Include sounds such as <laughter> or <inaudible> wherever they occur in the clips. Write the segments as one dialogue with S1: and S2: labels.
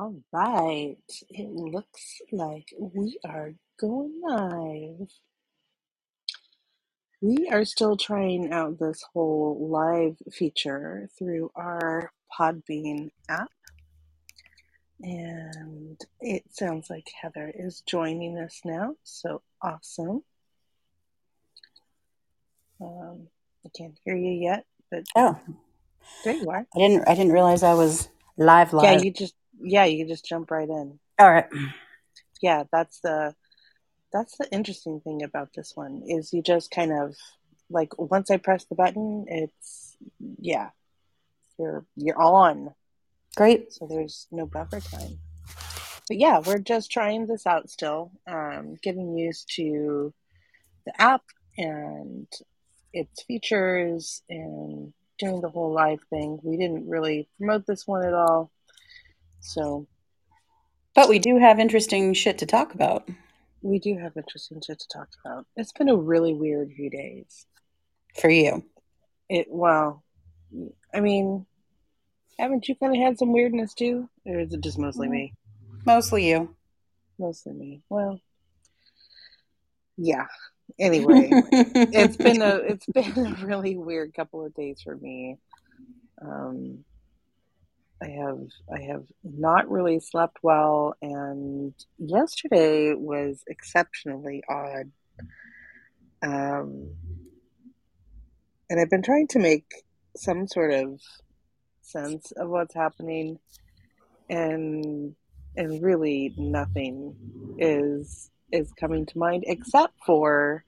S1: All right. It looks like we are going live. We are still trying out this whole live feature through our Podbean app, and it sounds like Heather is joining us now. So awesome. Um, I can't hear you yet, but
S2: Oh,
S1: there you are.
S2: I didn't. I didn't realize I was live.
S1: Yeah,
S2: Live.
S1: you just yeah, you just jump right in.
S2: All right.
S1: Yeah, that's the That's the interesting thing about this one is you just kind of like once I press the button, it's yeah, you're you're on.
S2: Great.
S1: So there's no buffer time. But yeah, we're just trying this out still, um, getting used to the app and its features and doing the whole live thing. We didn't really promote this one at all. So
S2: But we do have interesting shit to talk about
S1: we do have interesting shit to talk about. It's been a really weird few days.
S2: for you.
S1: It well, I mean, haven't you kind of had some weirdness too, or is it just mostly me?
S2: Mostly you.
S1: Mostly me. Well, yeah. Anyway, it's been a <laughs> it's been a really weird couple of days for me. Um, I have I have not really slept well, and yesterday was exceptionally odd. Um, and I've been trying to make some sort of sense of what's happening, and and really nothing is is coming to mind except for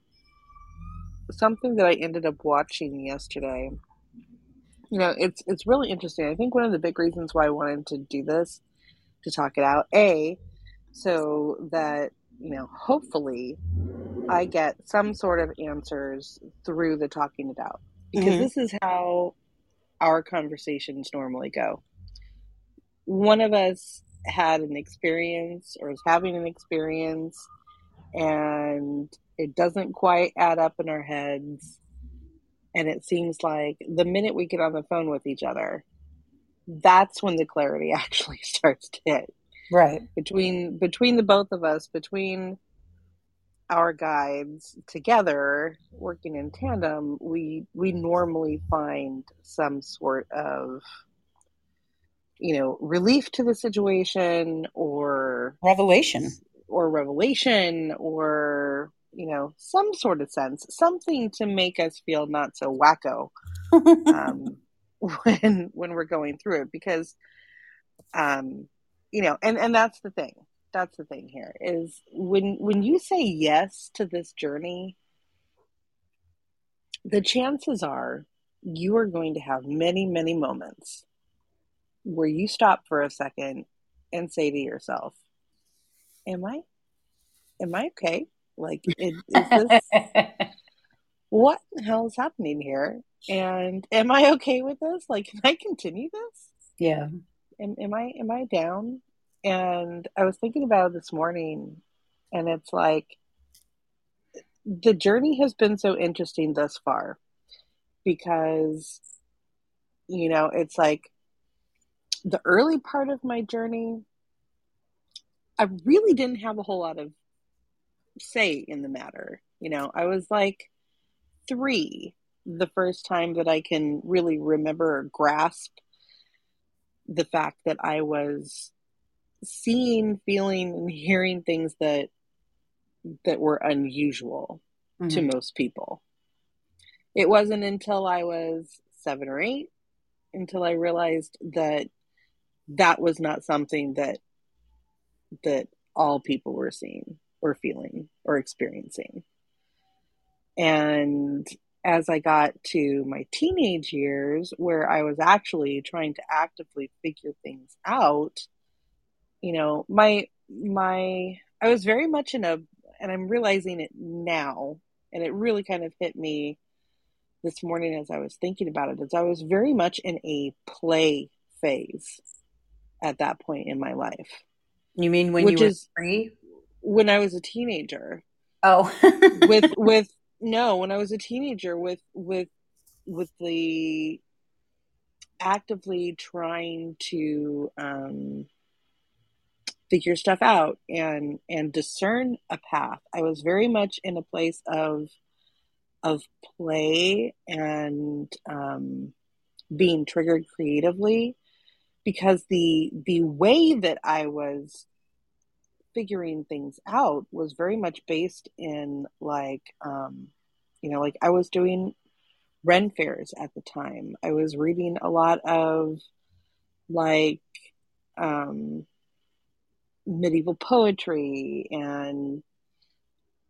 S1: something that I ended up watching yesterday. You know, it's it's really interesting. I think one of the big reasons why I wanted to do this to talk it out, a, so that you know, hopefully, I get some sort of answers through the talking it out because
S2: Mhm.
S1: this is how our conversations normally go. One of us had an experience or is having an experience and it doesn't quite add up in our heads and it seems like the minute we get on the phone with each other that's when the clarity <laughs> actually starts to hit
S2: Right.
S1: between between the both of us between our guides together working in tandem we we normally find some sort of you know relief to the situation or
S2: Revelation.
S1: or revelation or you know some sort of sense something to make us feel not so wacko um, <laughs> <laughs> when when we're going through it because um, you know and and that's the thing that's the thing here is when when you say yes to this journey the chances are you are going to have many many moments where you stop for a second and say to yourself am i am i okay like it, is this <laughs> what the hell is happening here? And am i okay with this? Like can i continue this?
S2: Yeah.
S1: am, am i am i down? And i was thinking about it this morning and it's like the journey has been so interesting thus far because you know it's like the early part of my journey i really didn't have a whole lot of say in the matter you know i was like three the first time that i can really remember or grasp the fact that i was seeing feeling and hearing things that that were unusual to
S2: Mhm.
S1: most people it wasn't until i was seven or eight until i realized that that was not something that that all people were seeing or feeling or experiencing and as i got to my teenage years where i was actually trying to actively figure things out you know my my i was very much in a and i'm realizing it now and it really kind of hit me this morning as i was thinking about it is i was very much in a play phase at that point in my life
S2: You mean when
S1: Which
S2: you were
S1: is-
S2: three?
S1: When i was a teenager
S2: Oh. <laughs>
S1: with with no when i was a teenager with with with the actively trying to um figure stuff out and and discern a path. I was very much in a place of of play and um, being triggered creatively because the the way that I was figuring things out was very much based in like um, you know like I was doing Ren fairs at the time. I was reading a lot of like um, medieval poetry and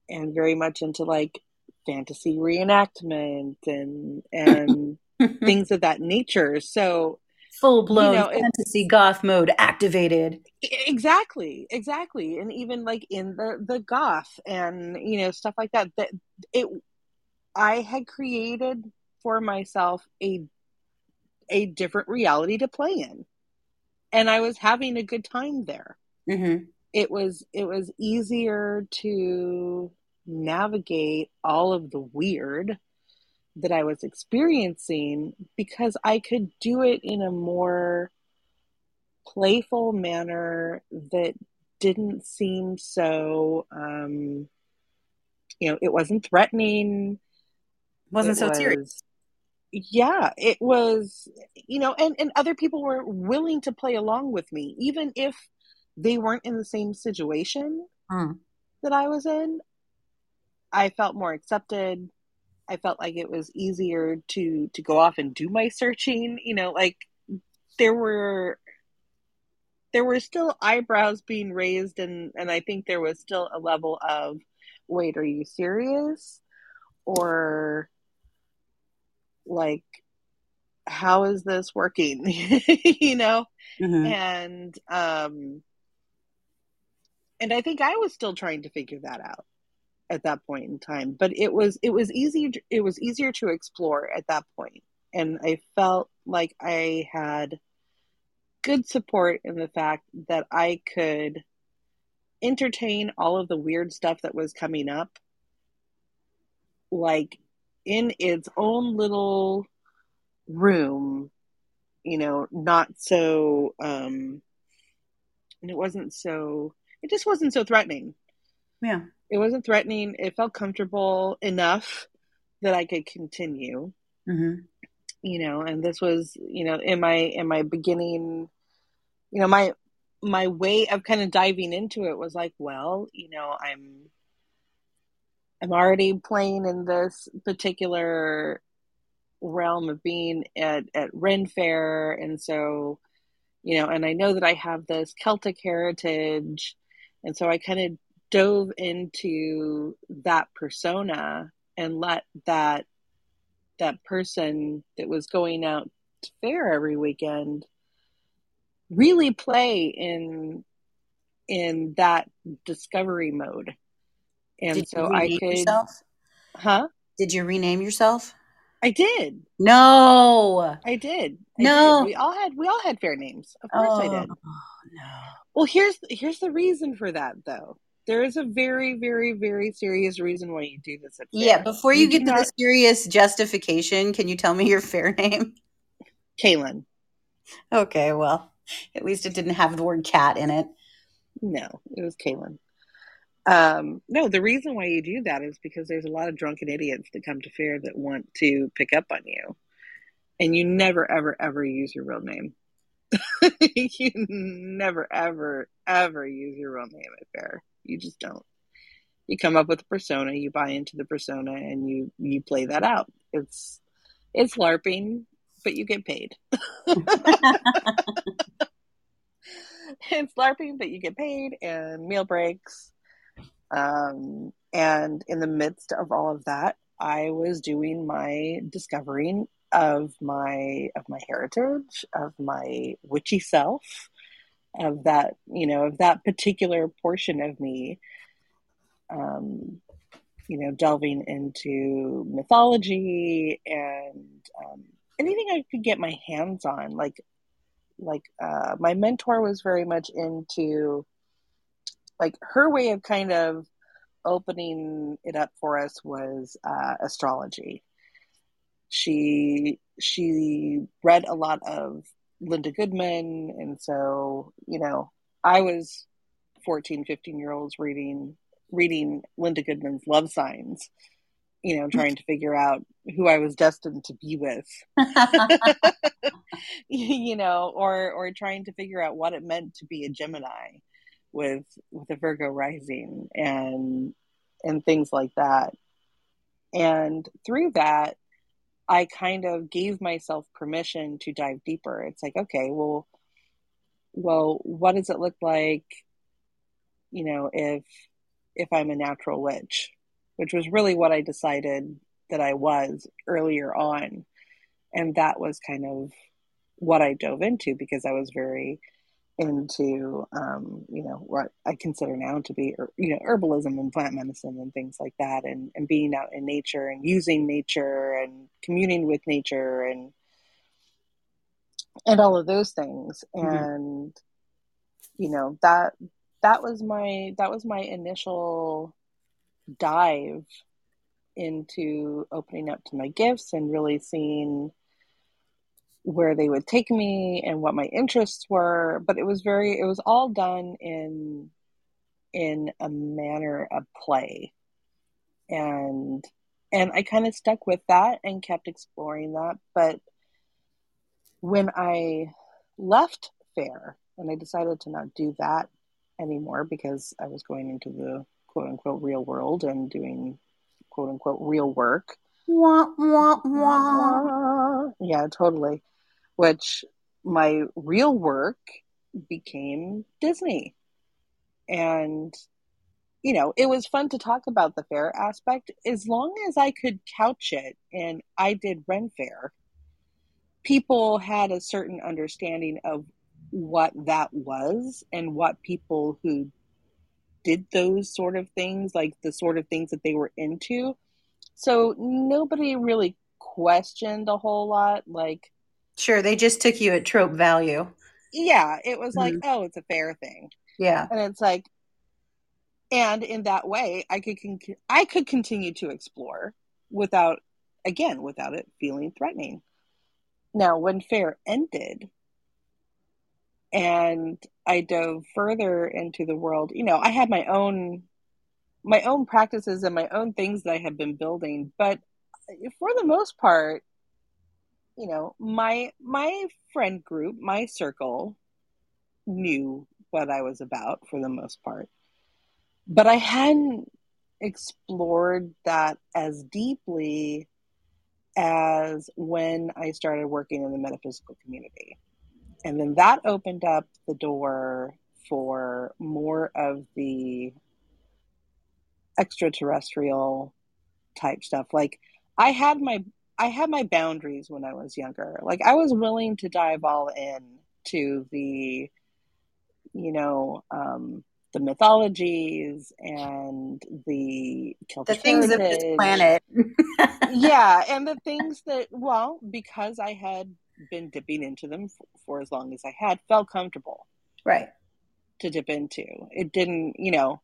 S1: and very much into like fantasy reenactment and and <laughs> things of that nature. So
S2: full blown you know, fantasy goth mode activated.
S1: Exactly, exactly, and even like in the the goth and you know stuff like that. That it, I had created for myself a a different reality to play in, and I was having a good time there. Mm-hmm. It was it was easier to navigate all of the weird that I was experiencing because I could do it in a more playful manner that didn't seem so um you know it wasn't threatening.
S2: Wasn't it so was, serious
S1: yeah it was you know and and other people were willing to play along with me even if they weren't in the same situation mm. that i was in. I felt more accepted i felt like it was easier to to go off and do my searching you know like there were there were still eyebrows being raised and and i think there was still a level of wait are you serious? or like how is this working? <laughs> you know? Mm-hmm. and um and i think i was still trying to figure that out at that point in time but it was it was easy it was easier to explore at that point and i felt like i had good support in the fact that i could entertain all of the weird stuff that was coming up like in its own little room, you know, not so, um, and it wasn't so, it just wasn't so threatening.
S2: Yeah.
S1: It wasn't threatening. It felt comfortable enough that I could continue. Mm-hmm. You know, and this was, you know, in my in my beginning, you know, my my way of kind of diving into it was like, well, you know, I'm I'm already playing in this particular realm of being at, at Ren Fair. And so, you know, and I know that I have this Celtic heritage. And so I kind of dove into that persona and let that that person that was going out to fair every weekend really play in in that discovery mode and
S2: Did
S1: so I could.
S2: Yourself?
S1: Huh?
S2: Did you rename yourself?
S1: I did.
S2: No.
S1: I did. I
S2: no.
S1: Did. We all had we all had fair names. Of course
S2: oh,
S1: I did.
S2: Oh, no.
S1: Well, here's here's the reason for that though. There is a very very very serious reason why you do this.
S2: yeah, before you, you get to not... the serious justification, can you tell me your fair name?
S1: Kaylin.
S2: Okay, well, at least it didn't have the word cat in it.
S1: No, it was Kaylin. Um, no, the reason why you do that is because there's a lot of drunken idiots that come to fair that want to pick up on you. And you never, ever, ever use your real name. <laughs> you never, ever, ever use your real name at fair. You just don't. You come up with a persona, you buy into the persona, and you you play that out. It's it's LARPing, but you get paid. <laughs> it's LARPing, but you get paid, and meal breaks, um, and in the midst of all of that, I was doing my discovering of my of my heritage, of my witchy self, of that you know of that particular portion of me. Um, you know, delving into mythology and um, anything I could get my hands on. Like, like uh, my mentor was very much into like her way of kind of opening it up for us was uh, astrology. She she read a lot of Linda Goodman, and so you know I was 14, 15 year olds reading reading Linda Goodman's love signs, you know, trying to figure out who I was destined to be with. <laughs> you know, or or trying to figure out what it meant to be a Gemini with with a Virgo rising and and things like that. And through that, I kind of gave myself permission to dive deeper. It's like, okay, well, well, what does it look like, you know, if if I'm a natural witch, which was really what I decided that I was earlier on, and that was kind of what I dove into because I was very into um, you know what I consider now to be you know herbalism and plant medicine and things like that and, and being out in nature and using nature and communing with nature and and all of those things mm-hmm. and you know that that was my that was my initial dive into opening up to my gifts and really seeing where they would take me and what my interests were but it was very it was all done in in a manner of play. And and I kind of stuck with that and kept exploring that but when I left fair and I decided to not do that anymore because I was going into the quote unquote real world and doing quote unquote real work. Wah, wah, wah. yeah totally which my real work became Disney. And, you know, it was fun to talk about the fair aspect as long as I could couch it and I did Ren Fair. People had a certain understanding of what that was and what people who did those sort of things, like the sort of things that they were into. So nobody really questioned a whole lot. Like,
S2: Sure, they just took you at trope value.
S1: Yeah, it was like, mm-hmm. oh, it's a fair thing.
S2: Yeah.
S1: And it's like and in that way, I could con- I could continue to explore without again, without it feeling threatening. Now, when fair ended and I dove further into the world, you know, I had my own my own practices and my own things that I had been building, but for the most part, you know, my my friend group, my circle knew what I was about for the most part. But I hadn't explored that as deeply as when I started working in the metaphysical community. And then that opened up the door for more of the extraterrestrial type stuff. Like I had my I had my boundaries when I was younger. Like I was willing to dive all in to the, you know, um, the mythologies and the
S2: the things heritage. of this planet. <laughs> <laughs>
S1: yeah, and the things that, well, because I had been dipping into them for, for as long as I had, felt comfortable,
S2: right,
S1: to dip into. It didn't, you know,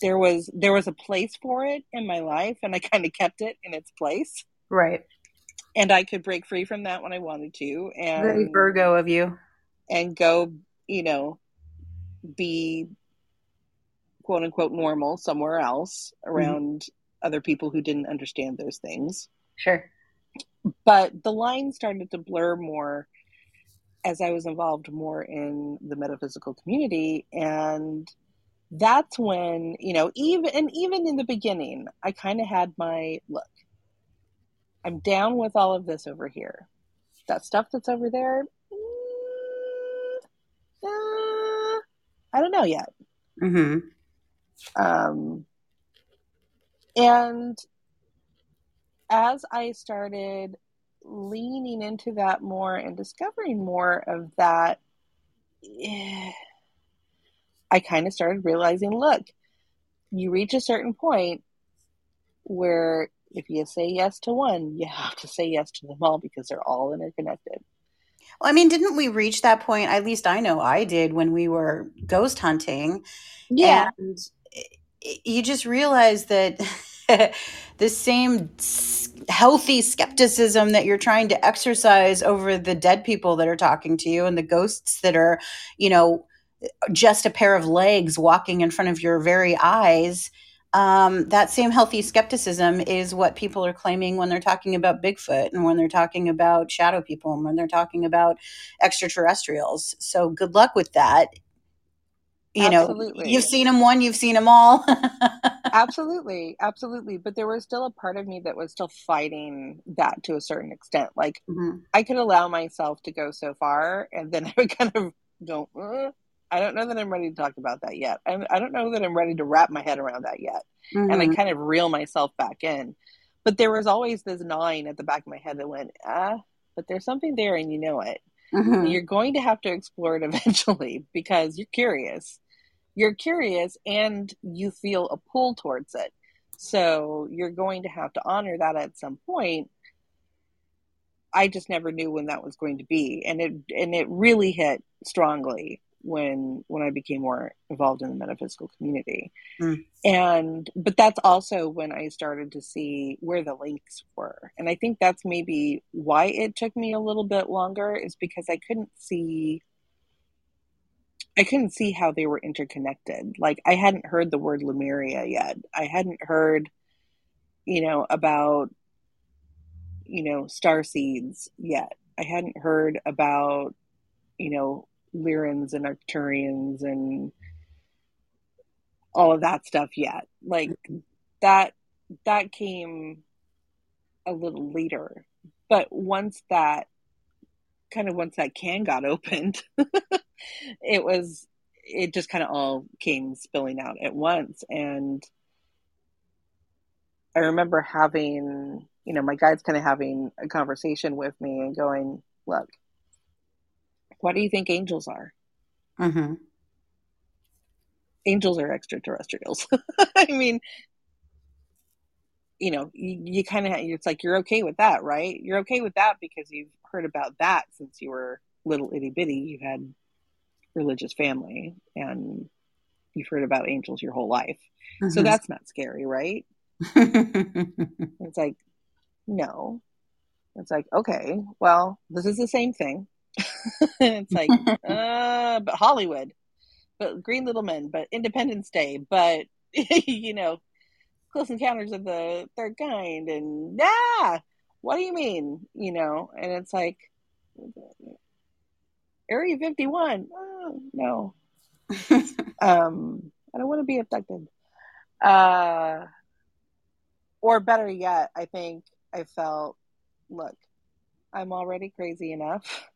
S1: there was there was a place for it in my life, and I <laughs> kind of kept it in its place.
S2: Right.
S1: And I could break free from that when I wanted to. And
S2: very Virgo of you.
S1: And go, you know, be quote unquote normal somewhere else around mm-hmm. other people who didn't understand those things.
S2: Sure.
S1: But the line started to blur more as I was involved more in the metaphysical community and that's when, you know, even and even in the beginning, I kind of had my look. I'm down with all of this over here. That stuff that's over there, mm, uh, I don't know yet.
S2: Mm-hmm.
S1: Um, and as I started leaning into that more and discovering more of that, eh, I kind of started realizing look, you reach a certain point where if you say yes to one, you have to say yes to them all because they're all interconnected.
S2: Well, I mean, didn't we reach that point? At least I know I did when we were ghost hunting.
S1: Yeah.
S2: And you just realize that <laughs> the same healthy skepticism that you're trying to exercise over the dead people that are talking to you and the ghosts that are, you know, just a pair of legs walking in front of your very eyes um, that same healthy skepticism is what people are claiming when they're talking about Bigfoot and when they're talking about shadow people and when they're talking about extraterrestrials. So good luck with that. You absolutely. know, you've seen them one, you've seen them all. <laughs>
S1: absolutely, absolutely. But there was still a part of me that was still fighting that to a certain extent. Like mm-hmm. I could allow myself to go so far, and then <laughs> I would kind of go, uh, I don't know that I'm ready to talk about that yet. I'm, I do not know that I'm ready to wrap my head around that yet. Mm-hmm. And I mm-hmm. kind of reel myself back in. But there was always this gnawing at the back of my head that went, ah, but there's something there and you know it. Mm-hmm. You're going to have to explore it <laughs> eventually because you're curious. You're curious and you feel a pull towards it. So you're going to have to honor that at some point. I just never knew when that was going to be. And it and it really hit strongly when when I became more involved in the metaphysical community. Mm. And but that's also when I started to see where the links were. And I think that's maybe why it took me a little bit longer is because I couldn't see I couldn't see how they were interconnected. Like I hadn't heard the word Lemuria yet. I hadn't heard you know about you know star seeds yet. I hadn't heard about you know Lyrans and Arcturians and all of that stuff yet. Like that that came a little later. But once that kind of once that can got <laughs> opened, it was it just kind of all came spilling out at once and I remember having, you know, my guides kind of having a conversation with me and going, look, what do you think angels are? Mm-hmm. Angels are extraterrestrials. <laughs> I mean, you know, you, you kind of, it's like you're okay with that, right? You're okay with that because you've heard about that since you were little itty bitty. You had religious family and you've heard about angels your whole life. Mm-hmm. So that's not scary, right? <laughs> it's like, no. It's like, okay, well, this is the same thing. <laughs> it's like, <laughs> uh, but Hollywood, but Green Little Men, but Independence Day, but <laughs> you know, Close Encounters of the Third Kind, and ah, what do you mean? You know, and it's like Area Fifty One. Oh, no, um, I don't want to be abducted. Uh, or better yet, I think I felt, look, I'm already crazy enough.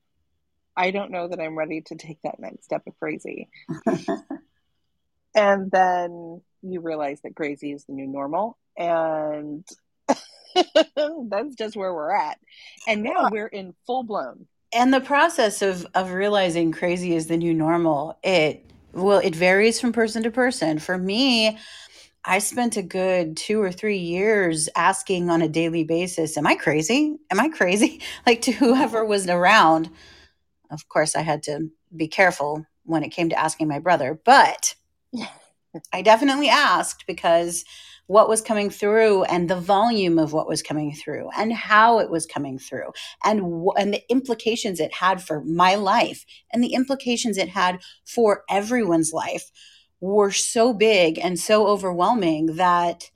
S1: I don't know that I'm ready to take that next step of crazy. <laughs> and then you realize that crazy is the new normal. And <laughs> that's just where we're at. And now we're in full blown.
S2: And the process of, of realizing crazy is the new normal, it well, it varies from person to person. For me, I spent a good two or three years asking on a daily basis, Am I crazy? Am I crazy? <laughs> Like to whoever was around of course, I had to be careful when it came to asking my brother, but <laughs> I definitely asked because what was coming through and the volume of what was coming through and how it was coming through and and the implications it had for my life and the implications it had for everyone's life were so big and so overwhelming that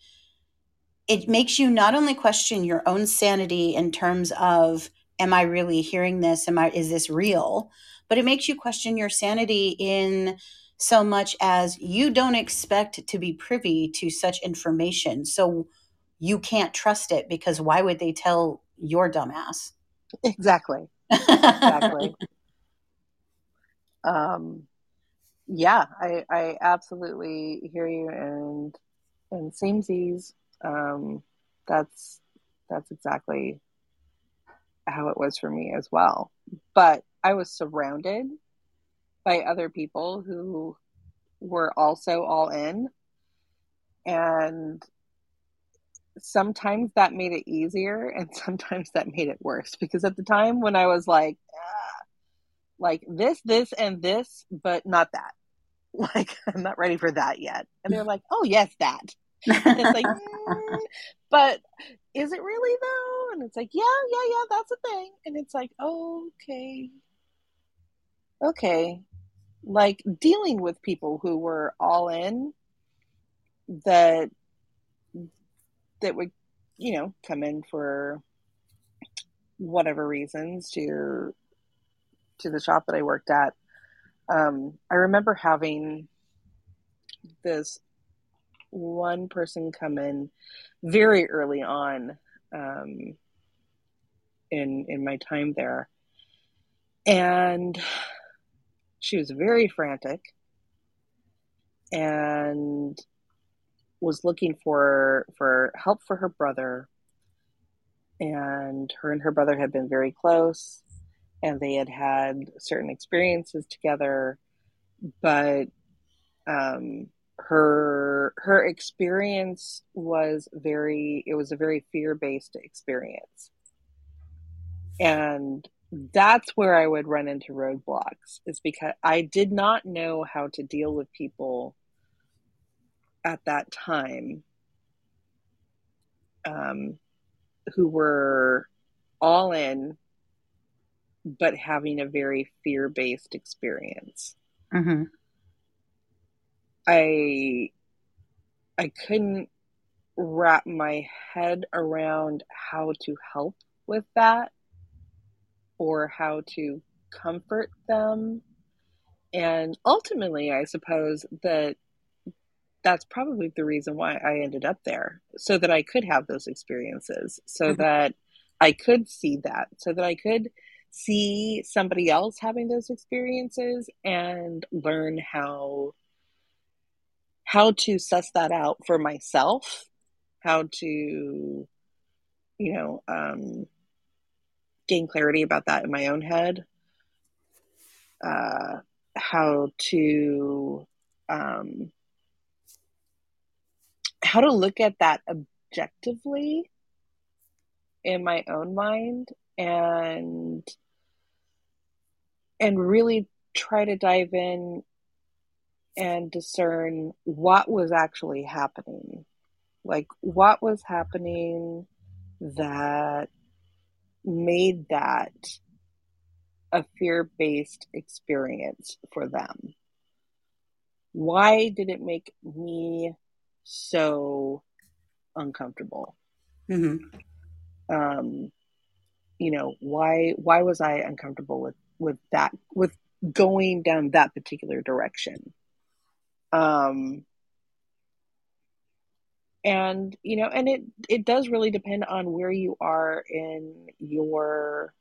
S2: it makes you not only question your own sanity in terms of am I really hearing this? Am I is this real? But it makes you question your sanity in so much as you don't expect to be privy to such information. So you can't trust it because why would they tell your dumbass?
S1: Exactly. Exactly. <laughs> um yeah, I I absolutely hear you and and samesies. Um that's that's exactly how it was for me as well. But I was surrounded by other people who were also all in. And sometimes that made it easier and <laughs> sometimes that made it worse because at the time when I was like, ah, like this, this, and this, but not that. <laughs> Like, I'm not ready for that yet. And they're like, oh, yes, that. It's like, mm, but is it really though? And it's like, yeah, yeah, yeah, that's a thing. And it's like, okay, okay. like dealing with people who were all in that that would you know come in for whatever reasons to to the shop that I worked at. Um, I remember having this one person come in very early on um, in in my time there, and she was very frantic and was looking for for help for her brother. And her and her brother had been very close and they had had certain experiences together. But um, her her experience was very it was a very fear-based experience and that's where i would run into roadblocks is because i did not know how to deal with people at that time um, who were all in but having a very fear-based experience
S2: Mm-hmm.
S1: I i couldn't wrap my head around how to help with that or how to comfort them and ultimately i suppose that that's probably the reason why I ended up there so that I could have those experiences, so
S2: Mhm.
S1: that I could see that, so that I could see somebody else having those experiences and learn how how to suss that out for myself, how to you know um, gain clarity about that in my own head, uh, how to um, how to look at that objectively in my own mind and and really try to dive in and discern what was actually happening. Like what was happening that made that a fear-based experience for them? Why did it make me so uncomfortable?
S2: Mm-hmm.
S1: um you know why why was i uncomfortable with with that with going down that particular direction um and you know and it it does really depend on where you are in your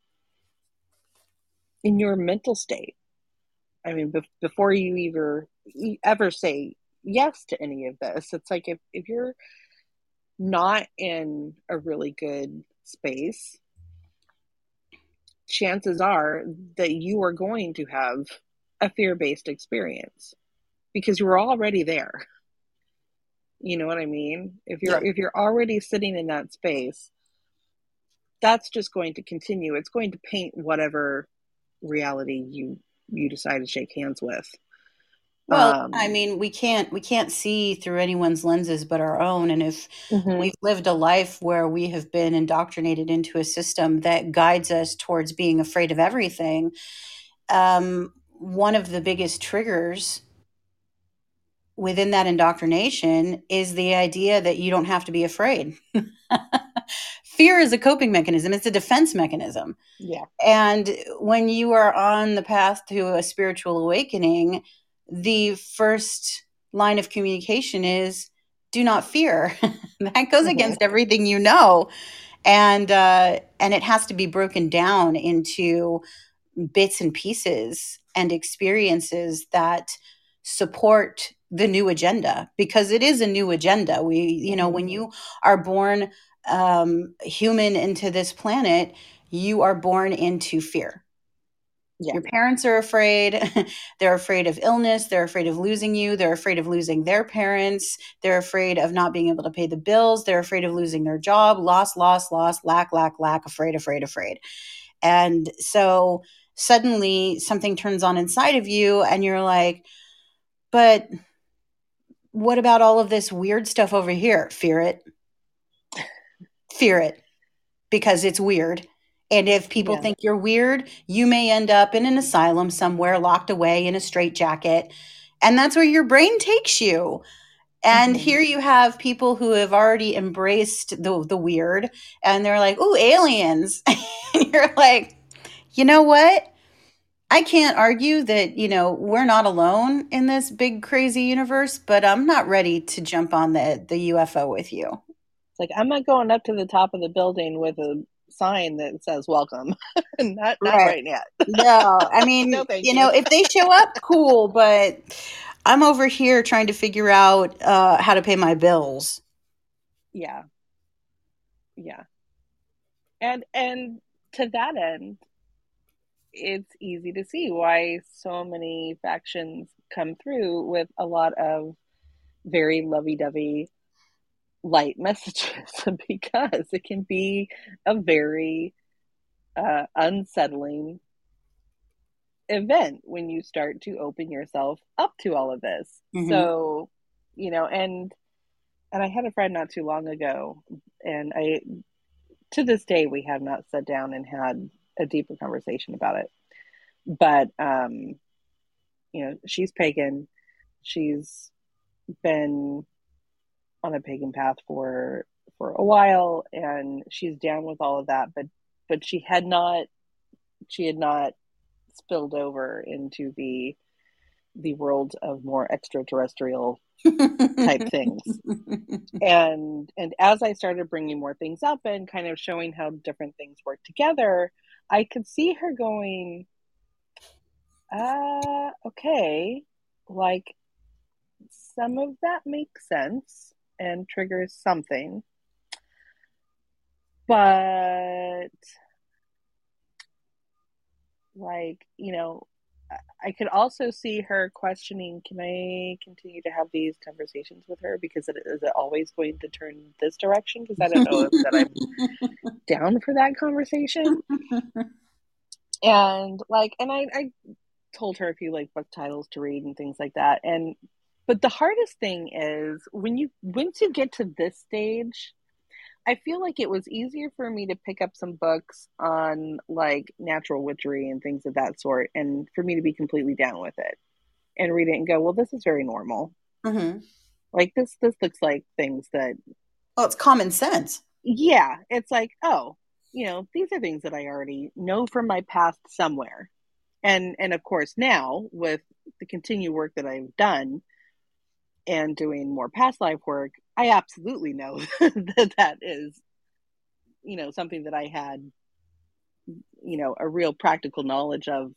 S1: in your mental state. I mean be- before you either ever say yes to any of this it's like if if you're not in a really good space chances are that you are going to have a fear-based experience because you're already there. You know what i mean? If you're
S2: Yeah.
S1: if you're already sitting in that space that's just going to continue. It's going to paint whatever reality you you decide to shake hands with.
S2: Well,
S1: um
S2: I mean, we can't we can't see through anyone's lenses but our own. And if
S1: mhm,
S2: we've lived a life where we have been indoctrinated into a system that guides us towards being afraid of everything, um, one of the biggest triggers within that indoctrination is the idea that you don't have to be afraid. <laughs> Fear is a coping mechanism, it's a defense mechanism.
S1: yeah
S2: And when you are on the path to a spiritual awakening, the first line of communication is do not fear. <laughs> that goes
S1: Mhm.
S2: against everything you know. And uh, and it has to be broken down into bits and pieces and experiences that support the new agenda because it is a new agenda. We, you know, when you are born um, human into this planet, you are born into fear.
S1: Yeah.
S2: Your parents are afraid. <laughs> they're afraid of illness. They're afraid of losing you. They're afraid of losing their parents. They're afraid of not being able to pay the bills. They're afraid of losing their job. Loss, loss, loss, lack, lack, lack, afraid, afraid, afraid. And so suddenly something turns on inside of you, and you're like, but what about all of this weird stuff over here? Fear it. Fear it because it's weird And if people
S1: Yeah.
S2: think you're weird, you may end up in an asylum somewhere, locked away in a straitjacket. And that's where your brain takes you. And
S1: Mhm.
S2: here you have people who have already embraced the, the weird and they're like, ooh, aliens. <laughs> and you're like, you know what? I can't argue that, you know, we're not alone in this big crazy universe, but I'm not ready to jump on the, the UFO with you.
S1: It's like I'm not going up to the top of the building with a sign that says welcome. <laughs> not not
S2: Right.
S1: right yet. <laughs>
S2: No, I <laughs> mean,
S1: No,
S2: you
S1: you.
S2: know, if they show up, cool, but I'm over here trying to figure out uh, how to pay my bills.
S1: Yeah. Yeah. And and to that end, it's easy to see why so many factions come through with a lot of very lovey-dovey light <laughs> messages because it can be a very uh, unsettling event when you start to open yourself up to all of this.
S2: Mhm.
S1: So, you know, and and I had a friend not too long ago, and I to this day we have not sat down and had a deeper conversation about it. But um, you know, she's pagan. She's been on a pagan path for for a while and she's down with all of that, but but she had not she had not spilled over into the the world of more extraterrestrial type things. <laughs> and and as i started bringing more things up and kind of showing how different things work together i could see her going uh okay like some of that makes sense and triggers something but like you know I- could also see her questioning can i continue to have these conversations with her? Because it, is it always going to turn this direction? Because i don't know if that i'm <laughs> down for that conversation. <laughs> And like and I, I told her a few like book titles to read and things like that. And but the hardest thing is when you once you get to this stage i feel like it was easier for me to pick up some books on like natural witchery and things of that sort and for me to be completely down with it and read it and go well this is very normal
S2: Mhm.
S1: like this this looks like things that
S2: Oh, it's common sense.
S1: yeah, it's like, oh, you know, these are things that I already know from my past somewhere. And and of course now with the continued work that I've done and doing more past life work, I absolutely know <laughs> that that is you know something that I had you know a real practical knowledge of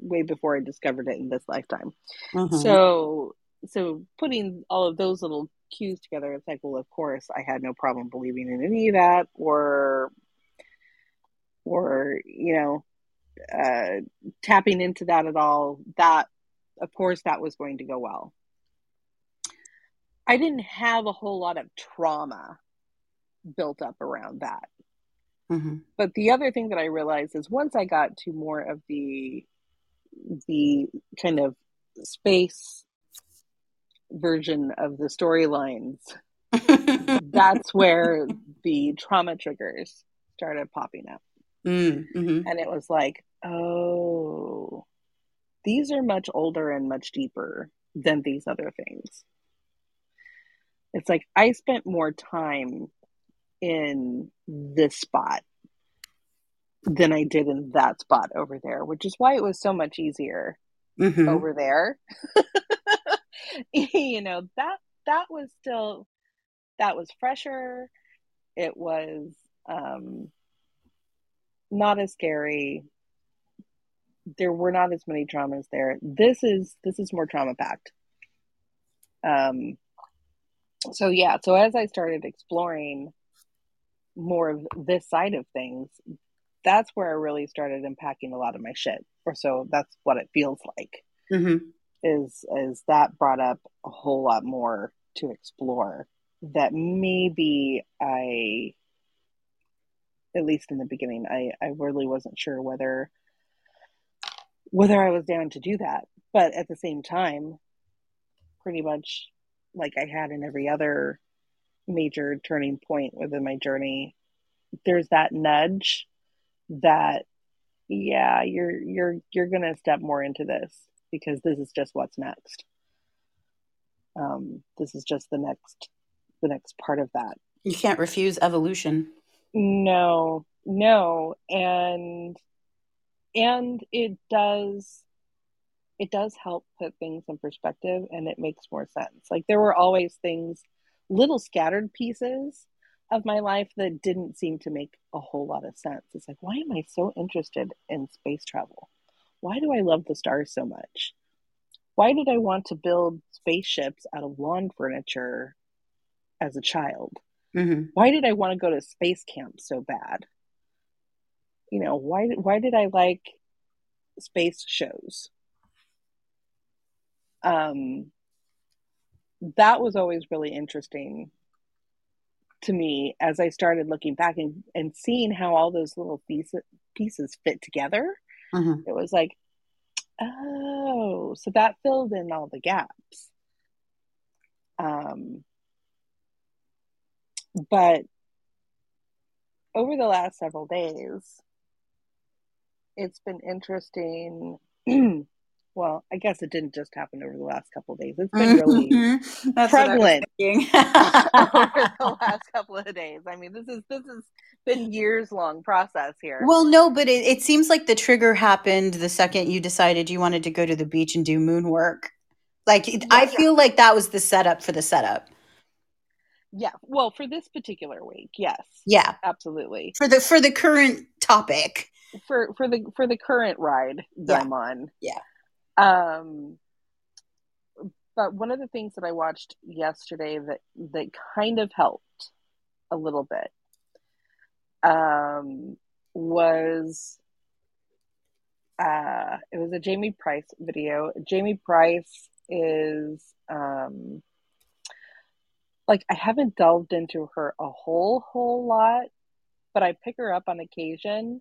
S1: way before I discovered it in this lifetime.
S2: Mhm.
S1: So so putting all of those little cues together, it's like, well, of course, I had no problem believing in any of that, or or you know, uh, tapping into that at all. That, of course, that was going to go well. I didn't have a whole lot of trauma built up around that.
S2: Mhm.
S1: But the other thing that I realized is once I got to more of the the kind of space version of the storylines, <laughs> that's where the trauma triggers started popping up.
S2: Mm, mhm.
S1: And it was like, oh, these are much older and much deeper than these other things. It's like I spent more time in this spot than I did in that spot over there, which is why it was so much easier
S2: Mhm.
S1: over there. <laughs> you know, that that was still that was fresher. It was um not as scary. There were not as many traumas there. This is this is more trauma packed. Um so yeah, so as I started exploring more of this side of things, that's where I really started unpacking a lot of my shit. Or so that's what it feels like.
S2: Mhm.
S1: Is is that brought up a whole lot more to explore that maybe I at least in the beginning I, I really wasn't sure whether whether I was down to do that. But at the same time, pretty much like I had in every other major turning point within my journey, there's that nudge that yeah, you're you're you're going to step more into this because this is just what's next. Um, this is just the next the next part of that.
S2: You can't refuse evolution.
S1: No, no, and and it does it does help put things in perspective and it makes more sense. Like there were always things, little scattered pieces of my life that didn't seem to make a whole lot of sense. It's like, why am I so interested in space travel? Why do I love the stars so much? Why did I want to build spaceships out of lawn furniture as a child?
S2: Mm-hmm.
S1: Why did I want to go to space camp so bad? You know, why why did I like space shows? Um that was always really interesting to me as I started looking back and, and seeing how all those little pieces pieces fit together.
S2: Mm-hmm.
S1: It was like, oh, so that filled in all the gaps. Um, but over the last several days, it's been interesting <clears throat> well, I guess it didn't just happen over the last couple of days. It's been really mm-hmm. <laughs>
S2: That's
S1: prevalent
S2: what <laughs> <laughs>
S1: over the last couple of days. I mean, this is this has been years long process here.
S2: well, no, but it, it seems like the trigger happened the second you decided you wanted to go to the beach and do moon work. Like, it, I
S1: Yeah.
S2: feel like that was the setup for the setup.
S1: yeah, well, for this particular week, yes,
S2: Yeah,
S1: absolutely.
S2: for the for the current topic.
S1: For for the for the current ride that
S2: Yeah.
S1: I'm on,
S2: Yeah.
S1: Um, but one of the things that I watched yesterday that that kind of helped a little bit um, was uh, it was a Jamye Price video. Jamye Price is um, like I haven't delved into her a whole whole lot, but I pick her up on occasion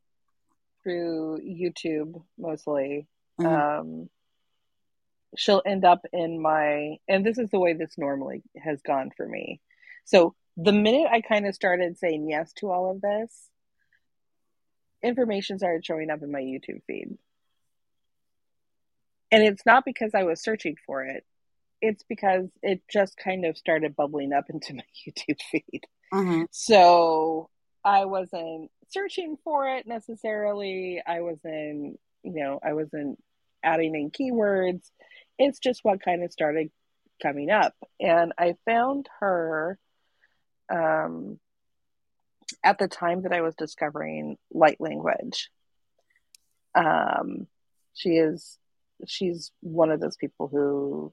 S1: through YouTube mostly.
S2: Mhm.
S1: Um, she'll end up in my, and this is the way this normally has gone for me. So the minute I kind of started saying yes to all of this, information started showing up in my YouTube feed. And it's not because I was searching for it, it's because it just kind of started bubbling up <laughs> into my YouTube feed.
S2: Mhm.
S1: So I wasn't searching for it necessarily. I wasn't, you know, I wasn't adding in keywords. It's just what kind of started coming up. And I found her um, at the time that I was discovering light language. Um, she is she's one of those people who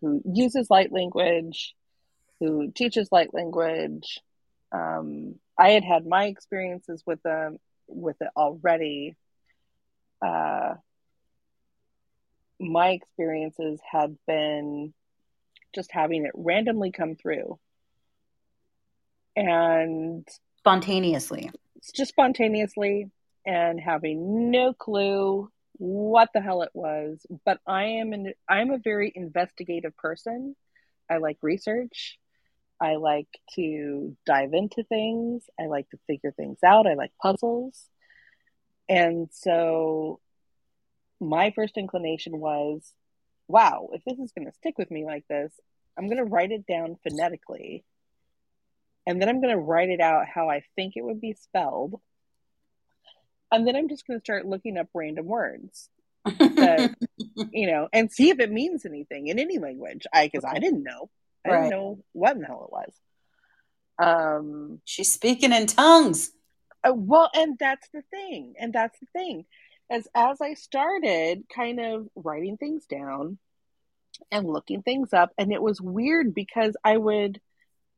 S1: who uses light language, who teaches light language. Um, I had had my experiences with them with it already. Uh, my experiences had been just having it randomly come through, and
S2: Spontaneously.
S1: just spontaneously, and having no clue what the hell it was. But I am an I'm a very investigative person. I like research. I like to dive into things. I like to figure things out. I like puzzles. And so my first inclination was, wow, if this is going to stick with me like this, I'm going to write it down phonetically. And then I'm going to write it out how I think it would be spelled. And then I'm just going to start looking up random words, That- <laughs> you know, and see if it means anything in any language. I because I didn't know. I
S2: Right.
S1: didn't know what in the hell it was. Um
S2: She's speaking in tongues.
S1: Uh, well, and that's the thing, and that's the thing. As as I started kind of writing things down and looking things up, and it was weird because I would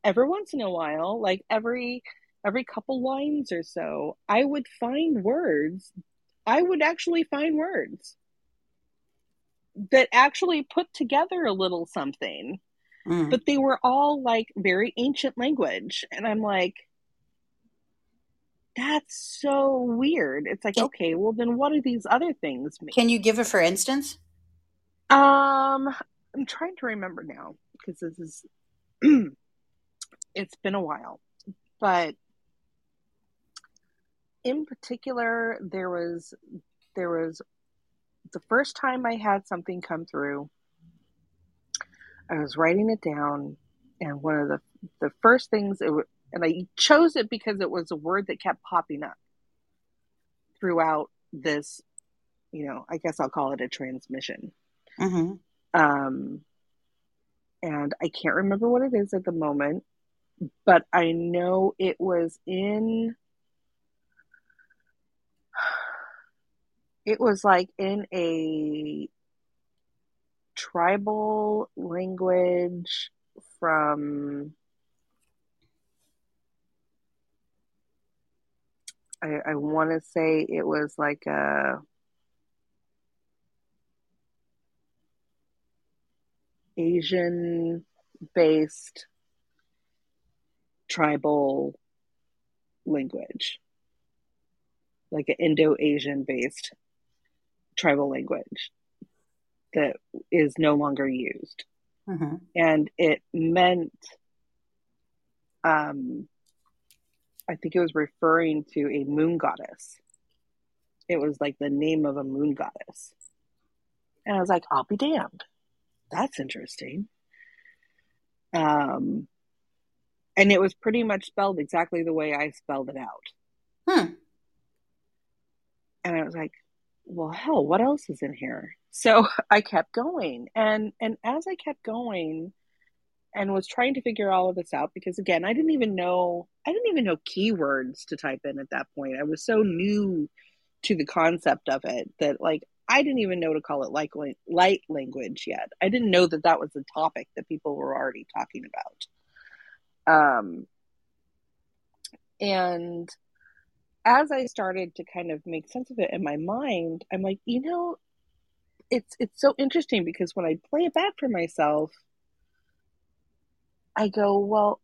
S1: every once in a while, like every every couple lines or so, I would find words. I would actually find words that actually put together a little something,
S2: Mm.
S1: but they were all like very ancient language, and I'm like, that's so weird. It's like, okay, well then what do these other things mean?
S2: Can you give a for instance?
S1: Um, I'm trying to remember now because this is <clears throat> it's been a while, but in particular, there was there was the first time I had something come through. I was writing it down, and one of the the first things it and I chose it because it was a word that kept popping up throughout this. You know, I guess I'll call it a transmission.
S2: Mm-hmm.
S1: Um, and I can't remember what it is at the moment, but I know it was in. It was like in a tribal language from. I, I want to say it was like a Asian based tribal language, like an Indo Asian based tribal language that is no longer used.
S2: Mm-hmm.
S1: And it meant, um, I think it was referring to a moon goddess. It was like the name of a moon goddess. And I was like, I'll be damned. That's interesting. Um, and it was pretty much spelled exactly the way I spelled it out.
S2: Hmm.
S1: And I was like, well, hell, what else is in here? So <laughs> I kept going. And and as I kept going and was trying to figure all of this out, because again, I didn't even know I didn't even know keywords to type in at that point. I was so new to the concept of it that like I didn't even know to call it like light language yet. I didn't know that that was a topic that people were already talking about. Um, and as I started to kind of make sense of it in my mind, I'm like, you know, it's it's so interesting because when I play it back for myself, I go, well,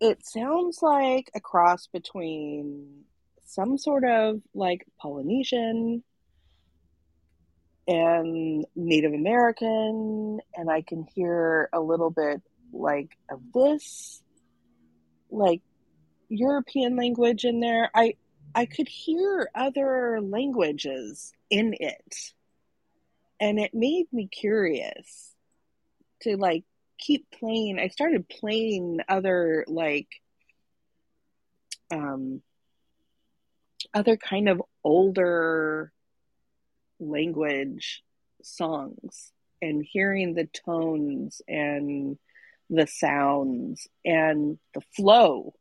S1: it sounds like a cross between some sort of like Polynesian and Native American, and I can hear a little bit like of this, like European language in there. I I could hear other languages in it, and it made me curious to like keep playing. I started playing other like um other kind of older language songs and hearing the tones and the sounds and the flow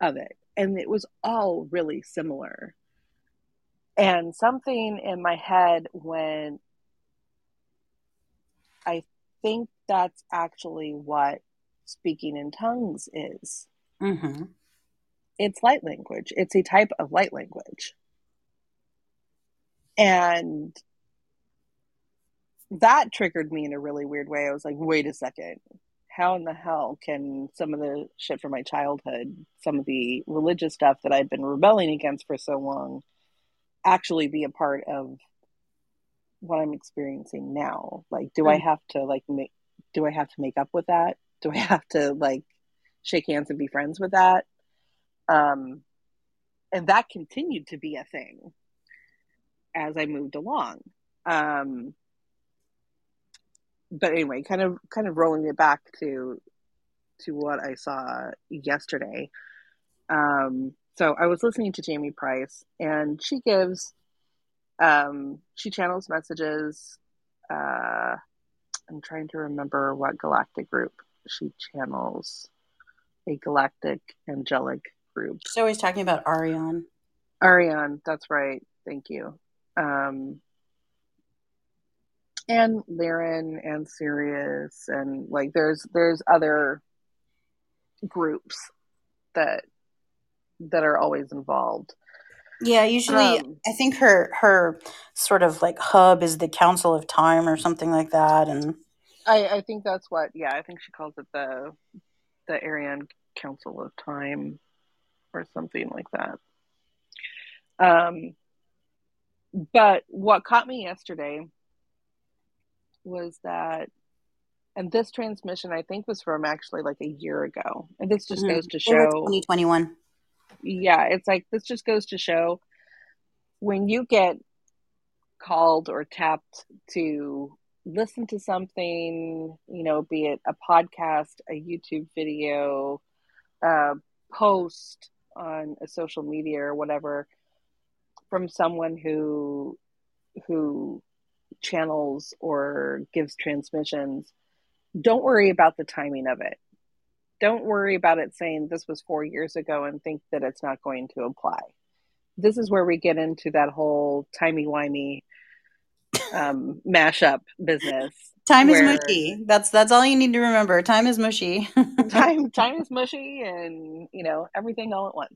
S1: of it. And it was all really similar. And something in my head when I think that's actually what speaking in tongues is.
S2: Mm-hmm.
S1: It's light language, it's a type of light language. And that triggered me in a really weird way. I was like, wait a second. How in the hell can some of the shit from my childhood, some of the religious stuff that I've been rebelling against for so long, actually be a part of what I'm experiencing now? Like, do mm. I have to like make? Do I have to make up with that? Do I <laughs> have to like shake hands and be friends with that? Um, and that continued to be a thing as I moved along. Um, but anyway, kind of kind of rolling it back to to what I saw yesterday. Um, so I was listening to Jamye Price, and she gives um, she channels messages. Uh, I'm trying to remember what galactic group she channels. A galactic angelic group.
S2: She's always talking about Arion.
S1: Arion, that's right. Thank you um, and Lyran and Sirius and like there's there's other groups that that are always involved.
S2: Yeah, usually um, I think her her sort of like hub is the Council of Time or something like that, and
S1: I I think that's what yeah I think she calls it the the Arian Council of Time or something like that. Um, but what caught me yesterday was that and this transmission I think was from actually like a year ago. And this just mm-hmm. goes to show
S2: 2021.
S1: Yeah, it's like this just goes to show when you get called or tapped to listen to something, you know, be it a podcast, a YouTube video, a post on a social media or whatever from someone who who channels or gives transmissions, don't worry about the timing of it. Don't worry about it saying this was 4 years ago and think that it's not going to apply. This is where we get into that whole timey-wimey um, <laughs> mashup business.
S2: Time where, is mushy. That's that's all you need to remember. Time is mushy. <laughs>
S1: time time is mushy, and you know everything all at once.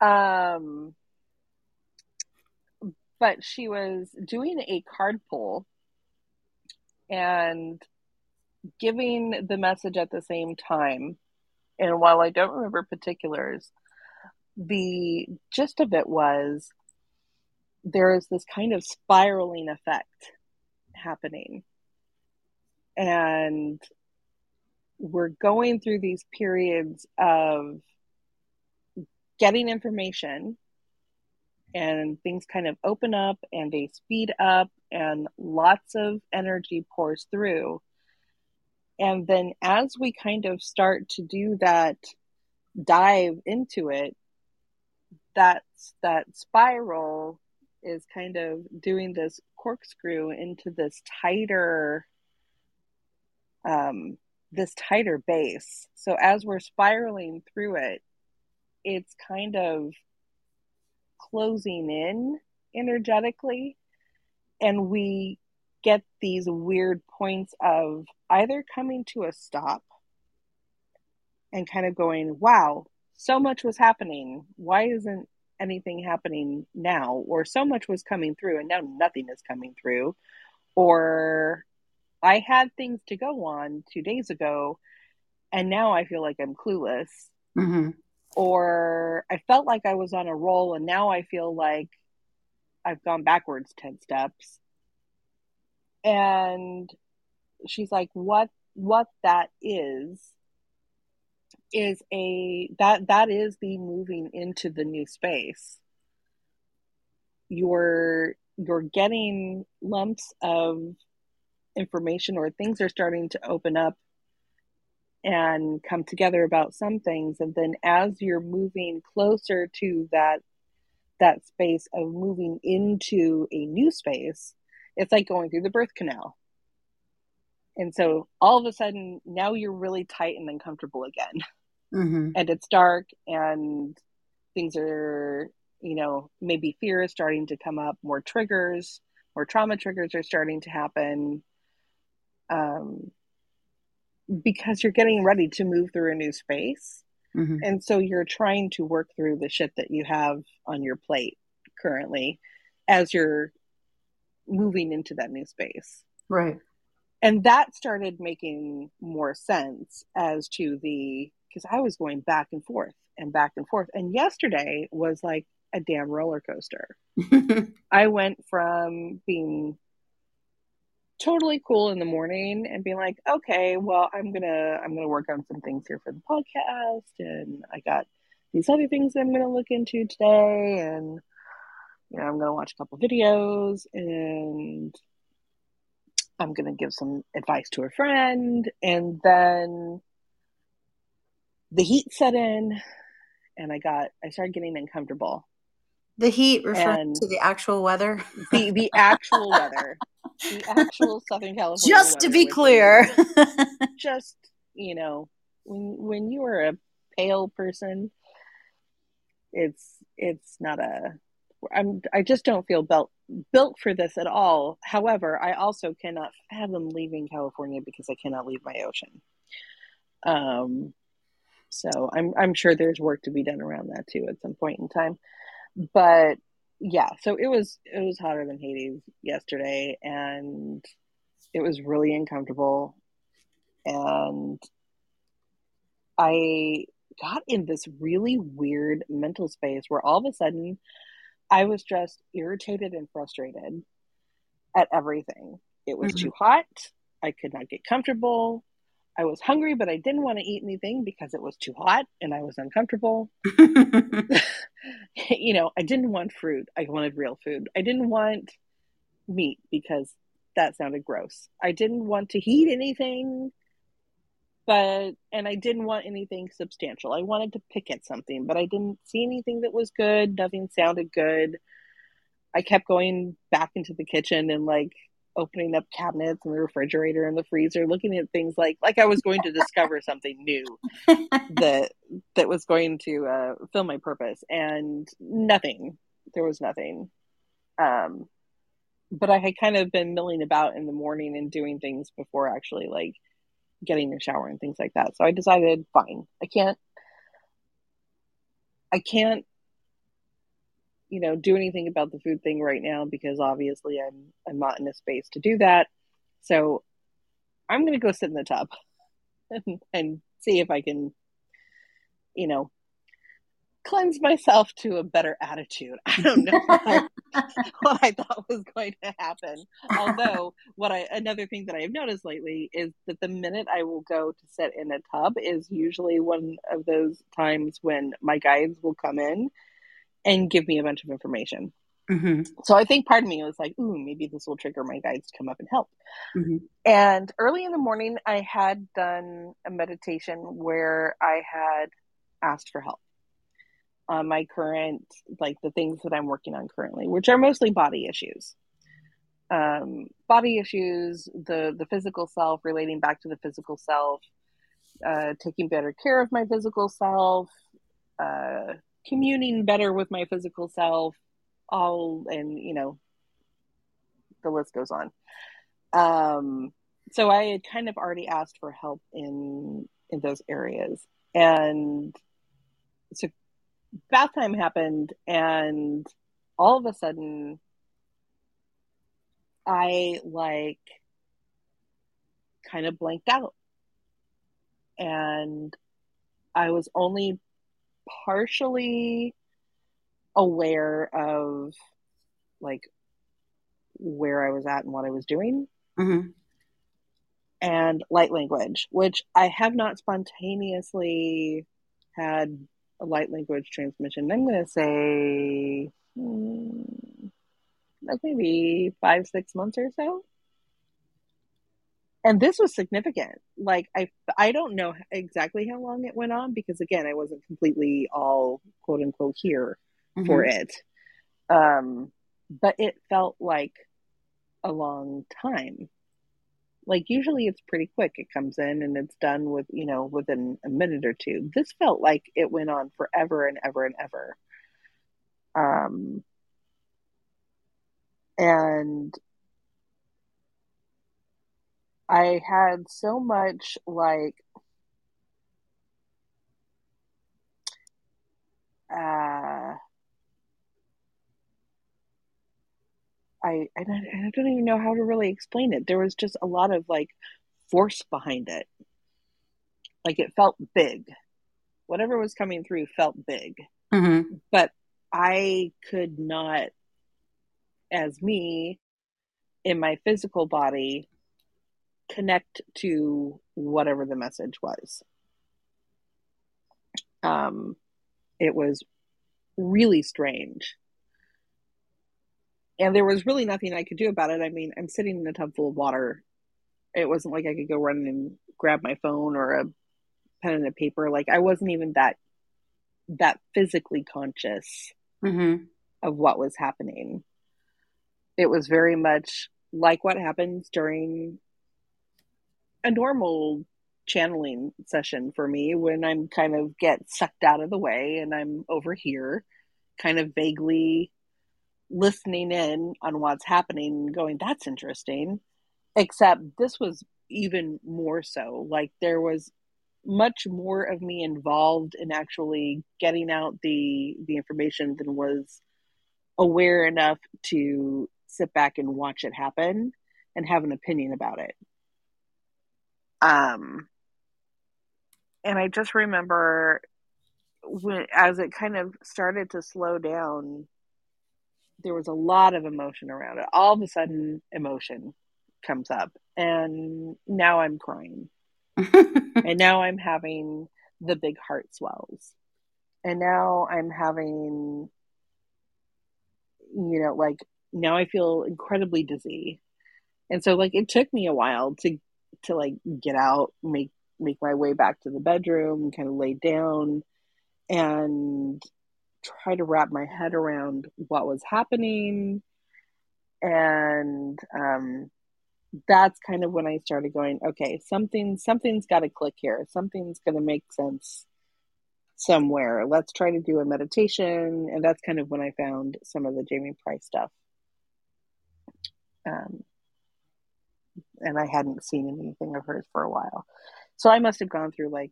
S1: Um, but she was doing a card pull and giving the message at the same time. And while I don't remember particulars, the gist of it was there is this kind of spiraling effect happening. And we're going through these periods of getting information and things kind of open up and they speed up and lots of energy pours through. And then as we kind of start to do that dive into it, that's that spiral is kind of doing this corkscrew into this tighter um, this tighter base. So as we're spiraling through it, it's kind of closing in energetically and we get these weird points of either coming to a stop and kind of going, wow, so much was happening. Why isn't anything happening now? Or so much was coming through and now nothing is coming through. Or I had things to go on two days ago and now I feel like I'm clueless. Mm-hmm or I felt like I was on a roll and now I feel like I've gone backwards 10 steps. And she's like what what that is is a that that is the moving into the new space. You're you're getting lumps of information or things are starting to open up and come together about some things and then as you're moving closer to that that space of moving into a new space it's like going through the birth canal and so all of a sudden now you're really tight and uncomfortable again mm-hmm. and it's dark and things are you know maybe fear is starting to come up more triggers more trauma triggers are starting to happen um, because you're getting ready to move through a new space. Mm-hmm. And so you're trying to work through the shit that you have on your plate currently as you're moving into that new space.
S2: Right.
S1: And that started making more sense as to the because I was going back and forth and back and forth. And yesterday was like a damn roller coaster. <laughs> I went from being totally cool in the morning and being like, okay, well, I'm gonna I'm gonna work on some things here for the podcast, and I got these other things I'm gonna look into today, and you know, I'm gonna watch a couple videos, and I'm gonna give some advice to a friend, and then the heat set in, and I got I started getting uncomfortable.
S2: The heat referring to the actual weather.
S1: the the <laughs> actual weather the actual Southern California.
S2: Just to be clear, <laughs>
S1: just you know, when when you are a pale person, it's it's not a. I'm I just don't feel built built for this at all. However, I also cannot fathom leaving California because I cannot leave my ocean. Um, so I'm I'm sure there's work to be done around that too at some point in time. But yeah, so it was it was hotter than Hades yesterday, and it was really uncomfortable, and I got in this really weird mental space where all of a sudden I was just irritated and frustrated at everything. It was mm-hmm. too hot. I could not get comfortable. I was hungry, but I didn't want to eat anything because it was too hot and I was uncomfortable. <laughs> <laughs> you know, I didn't want fruit. I wanted real food. I didn't want meat because that sounded gross. I didn't want to heat anything, but, and I didn't want anything substantial. I wanted to pick at something, but I didn't see anything that was good. Nothing sounded good. I kept going back into the kitchen and like opening up cabinets and the refrigerator and the freezer, looking at things like like I was going to discover something new <laughs> that that was going to uh, fill my purpose, and nothing. There was nothing. Um, but I had kind of been milling about in the morning and doing things before actually like getting a shower and things like that. So I decided, fine, I can't, I can't you know do anything about the food thing right now because obviously I'm I'm not in a space to do that. So I'm to go sit in the tub <laughs> and, and see if I can you know cleanse myself to a better attitude. <laughs> I don't know <laughs> what I, thought was going to happen. Although, what I another thing that I have noticed lately is that the minute I will go to sit in a tub is usually one of those times when my guides will come in and give me a bunch of information. Mm-hmm. So I think part of me was like, ooh, maybe this will trigger my guides to come up and help. Mm-hmm. And early in the morning, I had done a meditation where I had asked for help on my current, like the things that I'm working on currently, which are mostly body issues. Um, body issues, the the physical self, relating back to the physical self, uh, taking better care of my physical self, uh, communing better with my physical self, all and you know, the list goes on. Um, so I had kind of already asked for help in in those areas, and so bath time happened, and all of a sudden, I like kind of blanked out, and I was only partially aware of like where I was at and what I was doing. Mm-hmm. And light language, which I have not spontaneously had a light language transmission. I'm going to say hmm, like maybe five, six months or so and this was significant like i i don't know exactly how long it went on because again i wasn't completely all quote unquote here mm-hmm. for it um but it felt like a long time like usually it's pretty quick it comes in and it's done with you know within a minute or two. This felt like it went on forever and ever and ever. Um and I had so much like uh I, I don't, I don't even know how to really explain it. There was just a lot of like force behind it. Like it felt big. Whatever was coming through felt big. Mm-hmm. But I could not, as me, in my physical body, connect to whatever the message was. Um, it was really strange. And there was really nothing I could do about it. I mean, I'm sitting in a tub full of water. It wasn't like I could go run and grab my phone or a pen and a paper. Like I wasn't even that that physically conscious mm-hmm. of what was happening. It was very much like what happens during a normal channeling session for me when I'm kind of get sucked out of the way and I'm over here kind of vaguely listening in on what's happening going that's interesting. Except this was even more so. Like there was much more of me involved in actually getting out the the information than was aware enough to sit back and watch it happen and have an opinion about it. Um, and I just remember when, as it kind of started to slow down, there was a lot of emotion around it. All of a sudden, emotion comes up, and now I'm crying. <laughs> and now I'm having the big heart swells. And now I'm having, you know, like now I feel incredibly dizzy. And so like it took me a while to to like get out, make make my way back to the bedroom, kind of lay down and try to wrap my head around what was happening. And um, that's kind of when I started going, okay, something something's got to click here. Something's going to make sense somewhere. Let's try to do a meditation, and that's kind of when I found some of the Jamye Price stuff. Um, and I hadn't seen anything of hers for a while, so I must have gone through like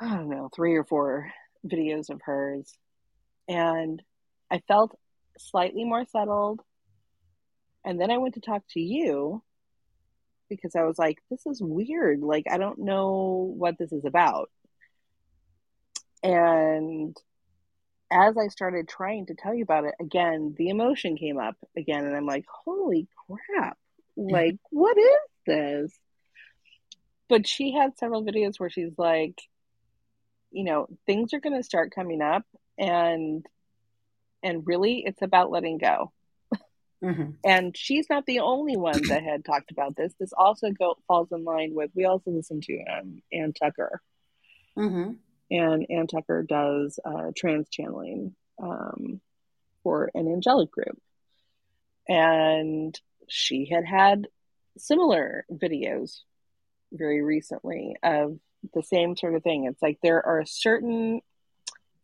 S1: I don't know three or four videos of hers, and I felt slightly more settled. And then I went to talk to you because I was like, this is weird. Like, I don't know what this is about. And as I started trying to tell you about it again, the emotion came up again. And I'm like, holy crap. Like, what is this? But she had several videos where she's like, you know, things are going to start coming up and and really it's about letting go. Mm-hmm. And she's not the only one that had talked about this. This also go, falls in line with, we also listen to um, Ann Tucker. Mm-hmm. And Ann Tucker does uh, trance channeling um, for an angelic group. And she had had similar videos very recently of the same sort of thing. It's like there are certain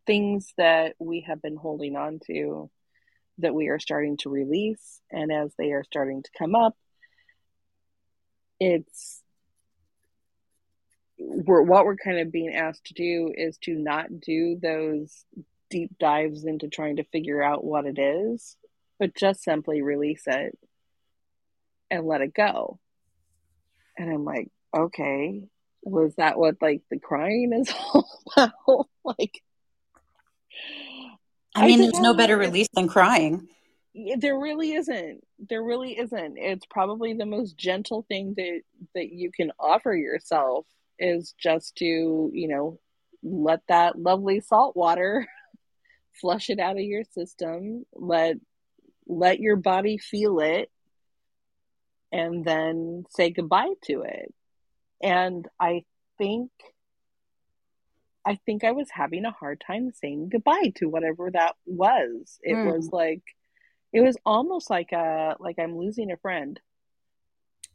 S1: things that we have been holding on to that we are starting to release. And as they are starting to come up, it's we're, what we're kind of being asked to do is to not do those deep dives into trying to figure out what it is, but just simply release it and let it go. And I'm like, okay, was that what like the crying is <laughs> all about? like,
S2: I mean, I there's no better release than crying.
S1: There really isn't. There really isn't. It's probably the most gentle thing that that you can offer yourself is just to, you know, let that lovely salt water <laughs> flush it out of your system. Let let your body feel it and then say goodbye to it. And I think I think I was having a hard time saying goodbye to whatever that was. It mm. was like it was almost like a like I'm losing a friend.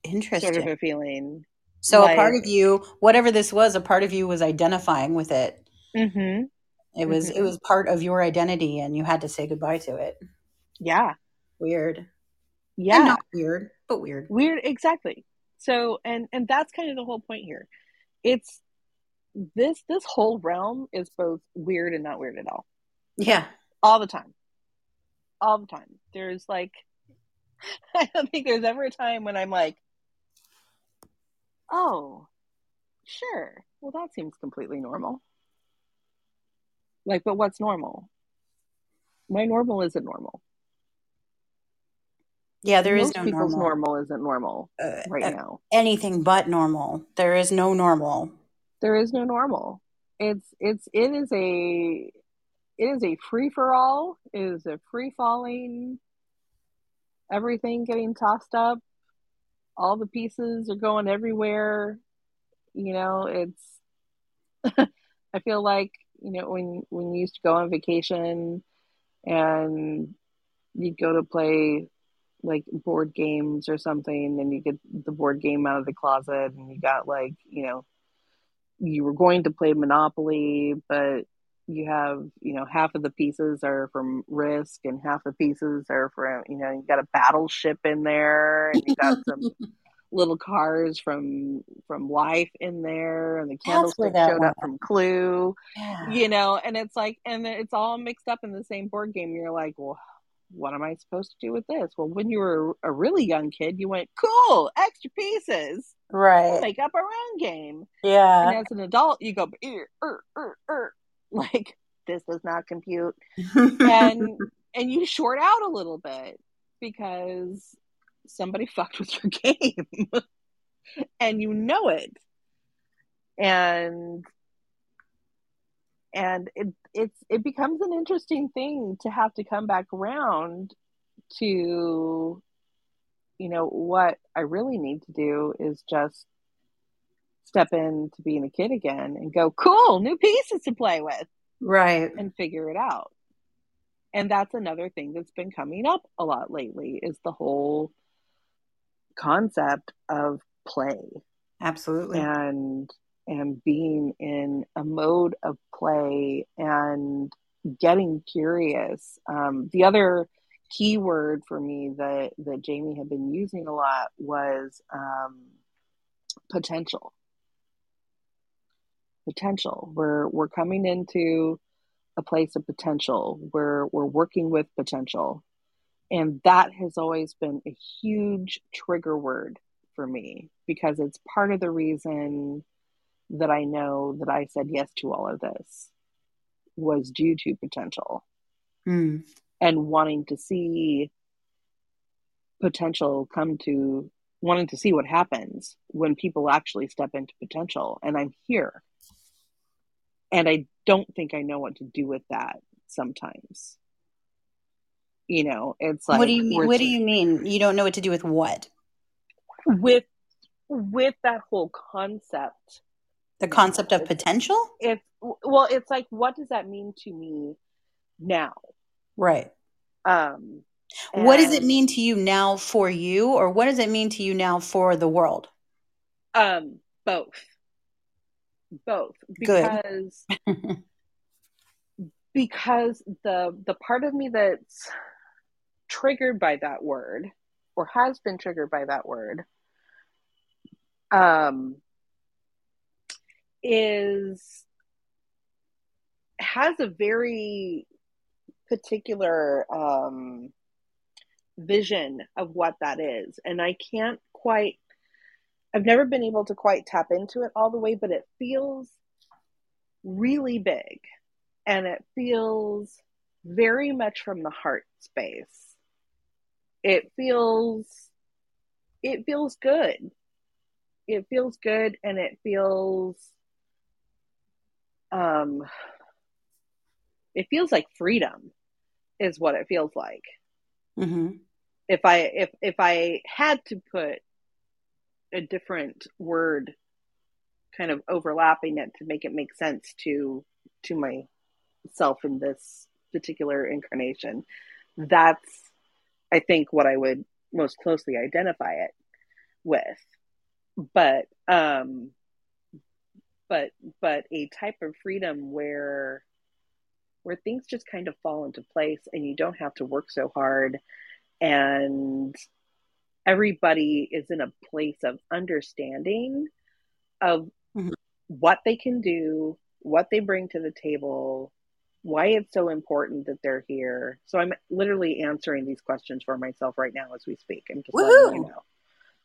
S2: Interesting.
S1: Sort of a feeling.
S2: So like, a part of you, whatever this was, a part of you was identifying with it. Mm-hmm. It was mm-hmm. it was part of your identity, and you had to say goodbye to it.
S1: Yeah.
S2: Weird.
S1: Yeah. And
S2: not weird, but weird.
S1: Weird, exactly. So, and and that's kind of the whole point here. It's this this whole realm is both weird and not weird at all.
S2: Yeah.
S1: All the time. All the time. There's like <laughs> I don't think there's ever a time when I'm like, oh, sure. Well, that seems completely normal. Like, but what's normal? My normal isn't normal.
S2: Yeah, there
S1: Most
S2: is no
S1: people's
S2: normal.
S1: normal isn't normal uh, right uh, now.
S2: Anything but normal. There is no normal
S1: there is no normal. It's it's it is a it is a free for all. It is a free falling. Everything getting tossed up. All the pieces are going everywhere. You know, it's. <laughs> I feel like you know when when you used to go on vacation, and you'd go to play like board games or something, and you get the board game out of the closet, and you got like you know you were going to play Monopoly, but you have, you know, half of the pieces are from Risk and half the pieces are from, you know, you got a battleship in there and you got some <laughs> little cars from from Life in there and the candlestick showed up from Clue. Yeah. You know, and it's like and it's all mixed up in the same board game. You're like, well, what am I supposed to do with this? Well, when you were a really young kid, you went, cool, extra pieces.
S2: Right.
S1: Make up our own game.
S2: Yeah.
S1: And as an adult, you go, er, er, er, er. <laughs> like, this does not compute. and <laughs> and you short out a little bit because somebody <laughs> fucked with your game. and you know it. And and it it's it becomes an interesting thing to have to come back around to you know what I really need to do is just step into being a kid again and go cool new pieces to play with.
S2: Right.
S1: And figure it out. And that's another thing that's been coming up a lot lately is the whole concept of play.
S2: Absolutely.
S1: And and being in a mode of play and getting curious. Um, the other key word for me that that jamie had been using a lot was um, potential. Potential. We're we're coming into a place of potential. We're we're working with potential. And that has always been a huge trigger word for me because it's part of the reason that I know that I said yes to all of this was due to potential
S2: mm.
S1: and wanting to see potential come to wanting to see what happens when people actually step into potential and I'm here. And I don't think I know what to do with that sometimes. You know, it's like
S2: What do you mean what do you mean? You don't know what to do with what?
S1: With with that whole concept
S2: the concept of potential?
S1: it's well it's like what does that mean to me now?
S2: Right.
S1: Um
S2: what does it mean to you now for you or what does it mean to you now for the world?
S1: Um both. Both. Because <laughs> because the the part of me that's triggered by that word or has been triggered by that word um is has a very particular um, vision of what that is, and I can't quite. I've never been able to quite tap into it all the way, but it feels really big, and it feels very much from the heart space. It feels it feels good. It feels good and it feels um it feels like freedom is what it feels like
S2: mm-hmm.
S1: if i if if i had to put a different word kind of overlapping it to make it make sense to to myself in this particular incarnation that's i think what i would most closely identify it with but um but but a type of freedom where where things just kind of fall into place and you don't have to work so hard and everybody is in a place of understanding of mm-hmm. what they can do what they bring to the table why it's so important that they're here so i'm literally answering these questions for myself right now as we speak i'm just Woo-hoo! letting you know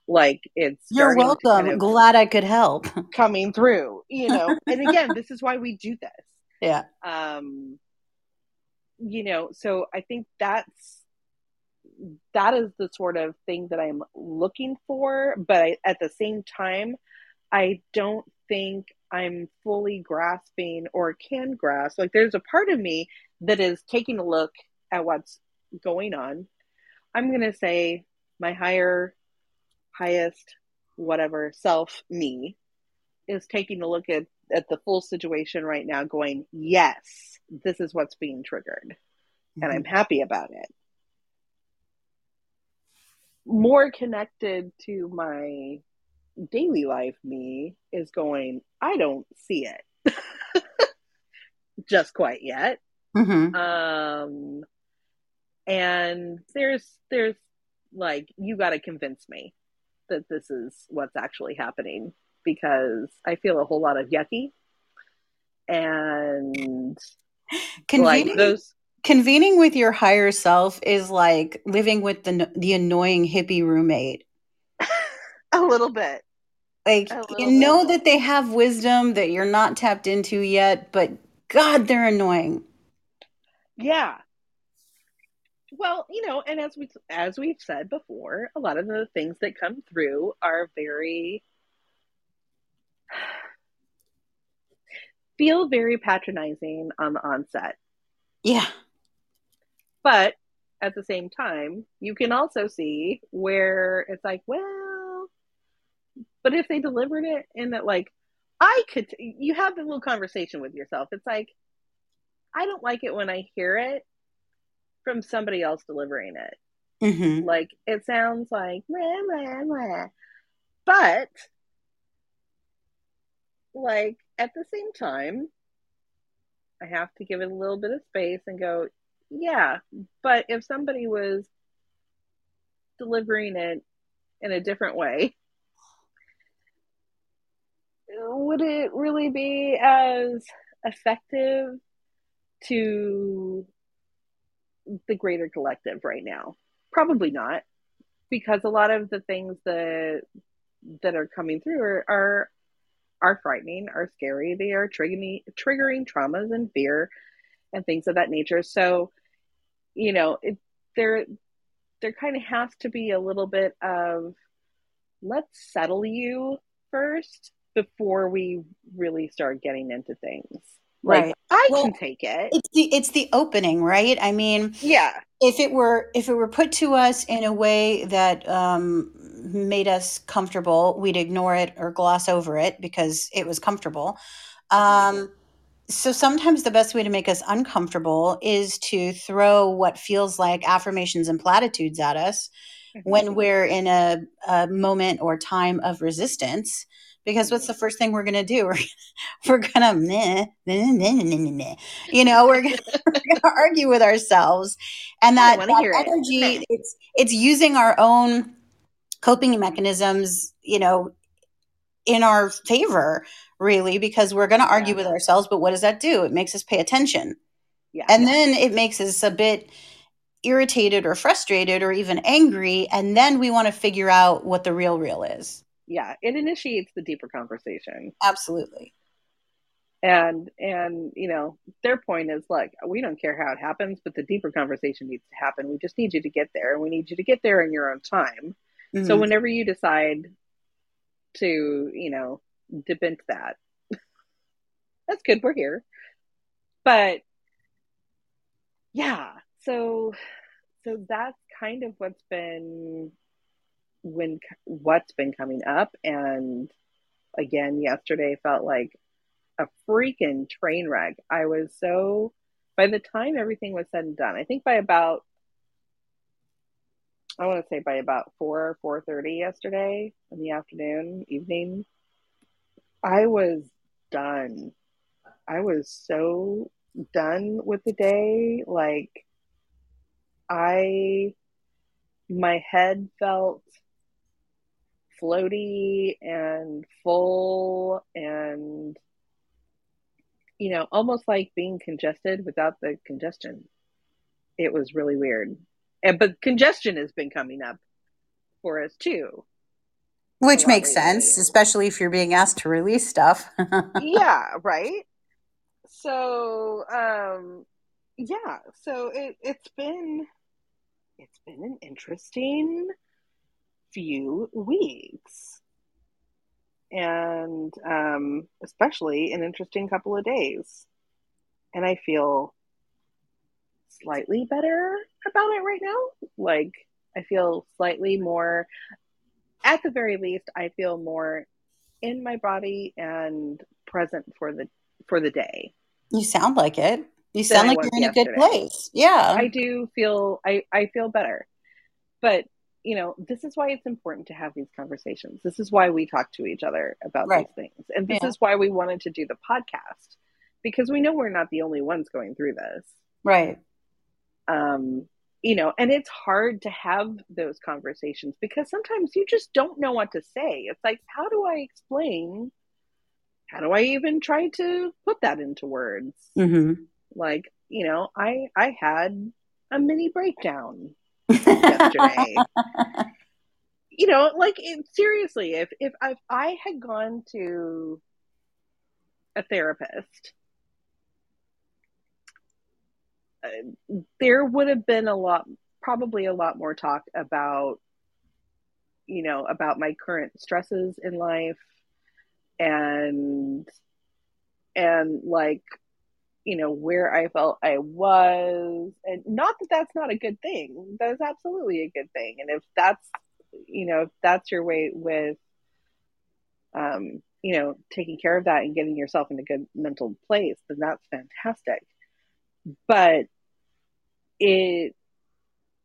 S1: like it's
S2: you're welcome. kind of glad i could help. <laughs>
S1: coming through you know? And again this is why we do this.
S2: Yeah.
S1: Um you know so i think that's that is the sort of thing that i'm looking for but I, at the same time i don't think i'm fully grasping or can grasp like there's a part of me that is taking a look at what's going on. I'm going to say my higher highest whatever self me is taking a look at at the full situation right now going yes this is what's being triggered mm-hmm. and i'm happy about it more connected to my daily life me is going i don't see it <laughs> just quite yet
S2: mm-hmm.
S1: um and there's there's like you got to convince me that this is what's actually happening because I feel a whole lot of yucky and
S2: convening, like those convening with your higher self is like living with the the annoying hippie roommate. <laughs>
S1: a little bit.
S2: Like you know bit. that they have wisdom that you're not tapped into yet, but god, they're annoying.
S1: Yeah. Well, you know, and as we as we've said before, a lot of the things that come through are very <sighs> feel very patronizing on the onset.
S2: Yeah.
S1: But at the same time, you can also see where it's like, well, but if they delivered it in that, like, I could, you have the little conversation with yourself. It's like, I don't like it when I hear it from somebody else delivering it.
S2: Mm-hmm.
S1: Like, it sounds like, blah, blah, blah. but like at the same time, I have to give it a little bit of space and go, yeah, but if somebody was delivering it in a different way, would it really be as effective to the greater collective right now? Probably not, because a lot of the things that that are coming through are, are are frightening, are scary. They are triggering triggering traumas and fear and things of that nature. So, you know, it, there there kind of has to be a little bit of let's settle you first before we really start getting into things. Like
S2: Right.
S1: I
S2: Well,
S1: can take it.
S2: it's the it's the opening, right? I mean,
S1: Yeah.
S2: if it were if it were put to us in a way that um, made us comfortable, we'd ignore it or gloss over it because it was comfortable. Um, so sometimes the best way to make us uncomfortable is to throw what feels like affirmations and platitudes at us when we're in a, a moment or time of resistance. Because what's the first thing we're going to do? <laughs> We're, we're going to, meh, meh, meh, meh, meh, meh. you know, we're going <laughs> to argue with ourselves, and that, that
S1: hear it.
S2: energy, it's it's using our own coping mechanisms, you know, in our favor, really, because we're going to argue
S1: Yeah.
S2: with ourselves. But what does that do? It makes us pay attention,
S1: yeah.
S2: and then it makes us a bit irritated or frustrated or even angry, and then we want to figure out what the real real is.
S1: Yeah. It initiates the deeper conversation.
S2: Absolutely.
S1: and and you know their point is look we don't care how it happens but the deeper conversation needs to happen we just need you to get there and we need you to get there in your own time so
S2: Mhm.
S1: whenever you decide to you know dip into that <laughs> that's good we're here but yeah so so that's kind of what's been when what's been coming up and again yesterday felt like a freaking train wreck. I was so by the time everything was said and done, I think by about I want to say by about four four thirty yesterday in the afternoon, evening, I was done. I was so done with the day. Like I my head felt floaty and full and you know, almost like being congested without the congestion. It was really weird. And but congestion has been coming up for us too.
S2: Which makes
S1: lately.
S2: sense, especially if you're being asked to release stuff. <laughs>
S1: yeah, right? So, um yeah, so it it's been it's been an interesting few weeks. And um especially an interesting couple of days. And I feel slightly better about it right now. Like I feel slightly more at the very least I feel more in my body and present for the for the day.
S2: you sound like it. You sound like you're in a good place. Yeah.
S1: I do feel I I feel better. But you know, this is why it's important to have these conversations. This is why we talk to each other about
S2: Right.
S1: these things. And this
S2: Yeah.
S1: is why we wanted to do the podcast because we know we're not the only ones going through this.
S2: right.
S1: um, you know, and it's hard to have those conversations because sometimes you just don't know what to say. It's like, how do I explain? How do I even try to put that into words?
S2: hmm
S1: Like, you know, I I had a mini breakdown yesterday. <laughs> you know, like it, seriously, if if if I had gone to a therapist, uh, there would have been a lot, probably a lot more talk about, you know, about my current stresses in life and and like you know where I felt I was, and not that that's not a good thing. That is absolutely a good thing, and if that's you know if that's your way with um, you know taking care of that and getting yourself in a good mental place, then that's fantastic. But it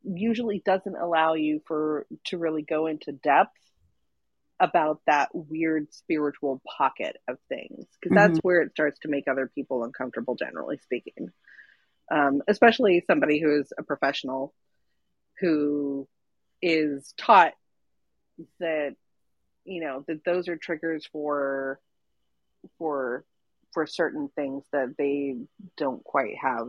S1: usually doesn't allow you for to really go into depth about that weird spiritual pocket of things because that's mm-hmm. where it starts to make other people uncomfortable generally speaking um, especially somebody who's a professional who is taught that you know that those are triggers for for for certain things that they don't quite have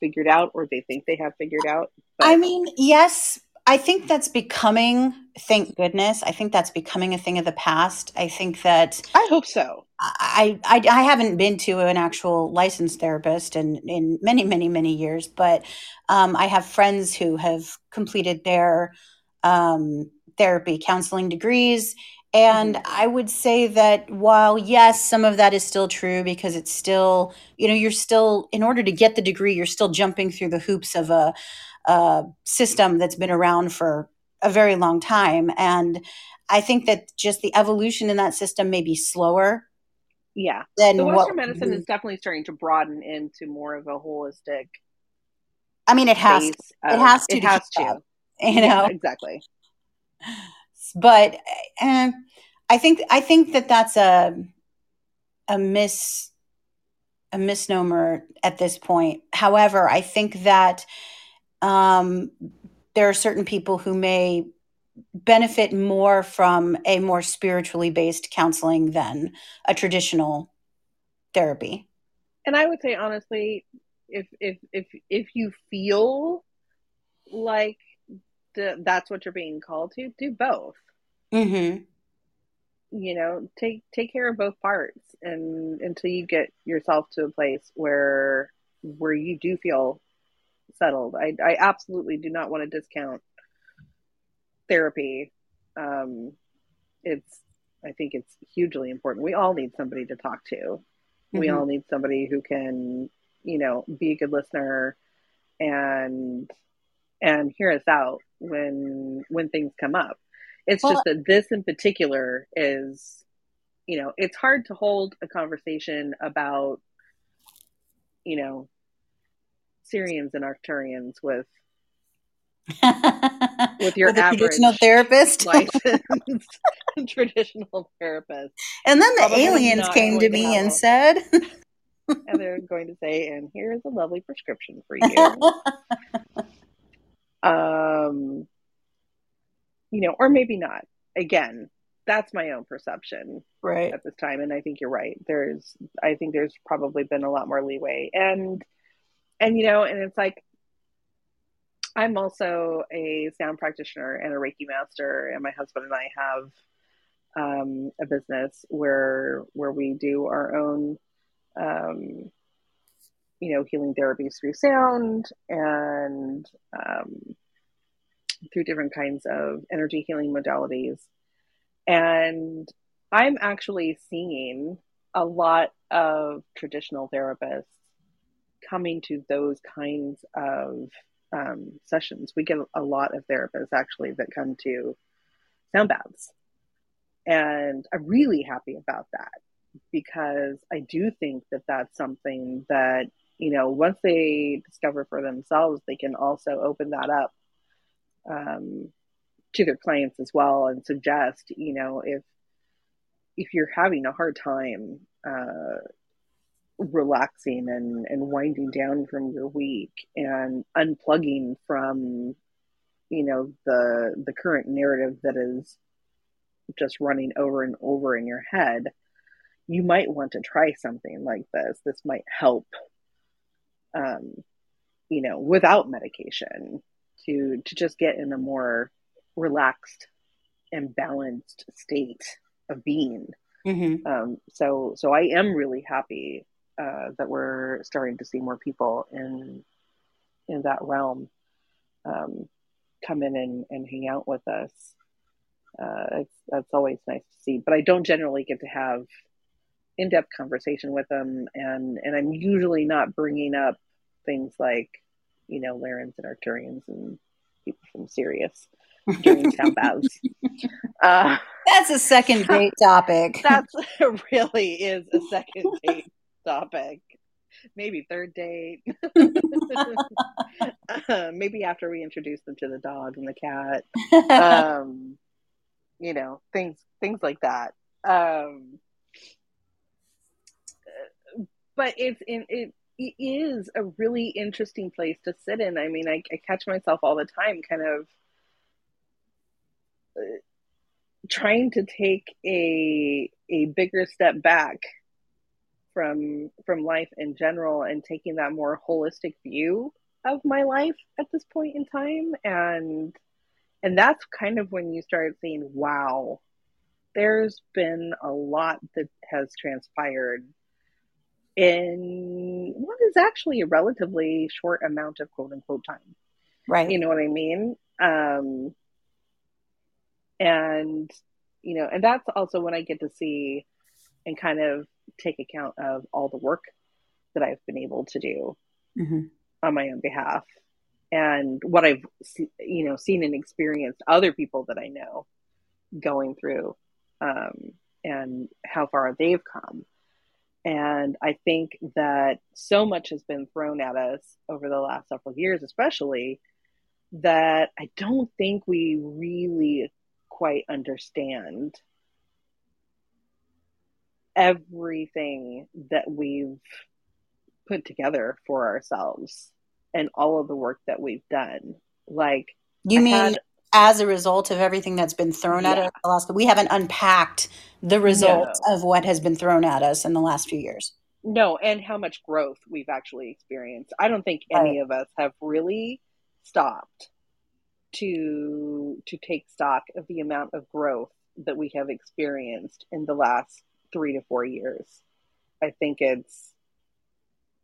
S1: figured out or they think they have figured out
S2: but, i mean yes I think that's becoming, thank goodness, I think that's becoming a thing of the past. I think that
S1: I hope so.
S2: I, I, I haven't been to an actual licensed therapist in, in many, many, many years, but um, I have friends who have completed their um, therapy counseling degrees. And mm-hmm. I would say that while, yes, some of that is still true because it's still, you know, you're still, in order to get the degree, you're still jumping through the hoops of a, a system that's been around for a very long time. And I think that just the evolution in that system may be slower.
S1: Yeah. Than the Western medicine is definitely starting to broaden into more of a holistic.
S2: I mean, it has. It has to. It has to. You know yeah,
S1: exactly.
S2: But uh, I think I think that that's a a miss a misnomer at this point. However, I think that um, there are certain people who may benefit more from a more spiritually based counseling than a traditional therapy.
S1: And I would say honestly, if if if if you feel like the, that's what you're being called to, do both.
S2: Mm-hmm.
S1: You know, take take care of both parts, and until you get yourself to a place where where you do feel settled. I, I absolutely do not want to discount therapy. Um, it's, I think it's hugely important. We all need somebody to talk to. Mm-hmm. We all need somebody who can, you know, be a good listener and and hear us out when when things come up. It's well, just that this in particular is, you know, it's hard to hold a conversation about, you know, Sirians and Arcturians with <laughs> with your with average
S2: traditional therapist, <laughs>
S1: licensed traditional therapist.
S2: And then the Probably aliens came to me and said, <laughs>
S1: and they're going to say, "And here's a lovely prescription for you." um, you know, or maybe not. Again, that's my own perception
S2: right
S1: at this time, and I think you're right. There's, I think there's probably been a lot more leeway, and and you know, and it's like I'm also a sound practitioner and a Reiki master, and my husband and I have um, a business where where we do our own, um, you know, healing therapies through sound and um, through different kinds of energy healing modalities. And I'm actually seeing a lot of traditional therapists coming to those kinds of um, sessions. We get a lot of therapists actually that come to sound baths. And I'm really happy about that because I do think that that's something that, you know, once they discover for themselves, they can also open that up um, to their clients as well and suggest, you know, if if you're having a hard time uh, relaxing and, and winding down from your week and unplugging from you know the the current narrative that is just running over and over in your head you might want to try something like this this might help um you know without medication to to just get in a more relaxed and balanced state of being
S2: mm-hmm.
S1: um so so i am really happy uh, that we're starting to see more people in in that realm um, come in and, and hang out with us. uh, it's, that's always nice to see. But I don't generally get to have in-depth conversation with them, and and I'm usually not bringing up things like you know Lyrans and Arcturians and people from Sirius during sound <laughs> baths.
S2: Uh, that's a second date topic. <laughs>
S1: That <laughs> really is a second date topic. Maybe third date. <laughs> uh, maybe after we introduce them to the dog and the cat. Um, you know, things things like that. Um, but it's in it, it is a really interesting place to sit in. I mean, I, I catch myself all the time, kind of uh, trying to take a a bigger step back from from life in general and taking that more holistic view of my life at this point in time. And and that's kind of when you start saying wow there's been a lot that has transpired in what is actually a relatively short amount of quote unquote time.
S2: Right.
S1: You know what i mean? Um and you know and that's also when i get to see and kind of take account of all the work that I've been able to do mm-hmm. on my own behalf and what I've you know seen and experienced other people that I know going through um, and how far they've come. And I think that so much has been thrown at us over the last several years, especially that I don't think we really quite understand everything that we've put together for ourselves and all of the work that we've done. Like,
S2: you I mean had, as a result of everything that's been thrown yeah. at us the last, we haven't unpacked the results no. of what has been thrown at us in the last few years.
S1: No, and how much growth we've actually experienced. I don't think any right. of us have really stopped to to take stock of the amount of growth that we have experienced in the last three to four years. I think it's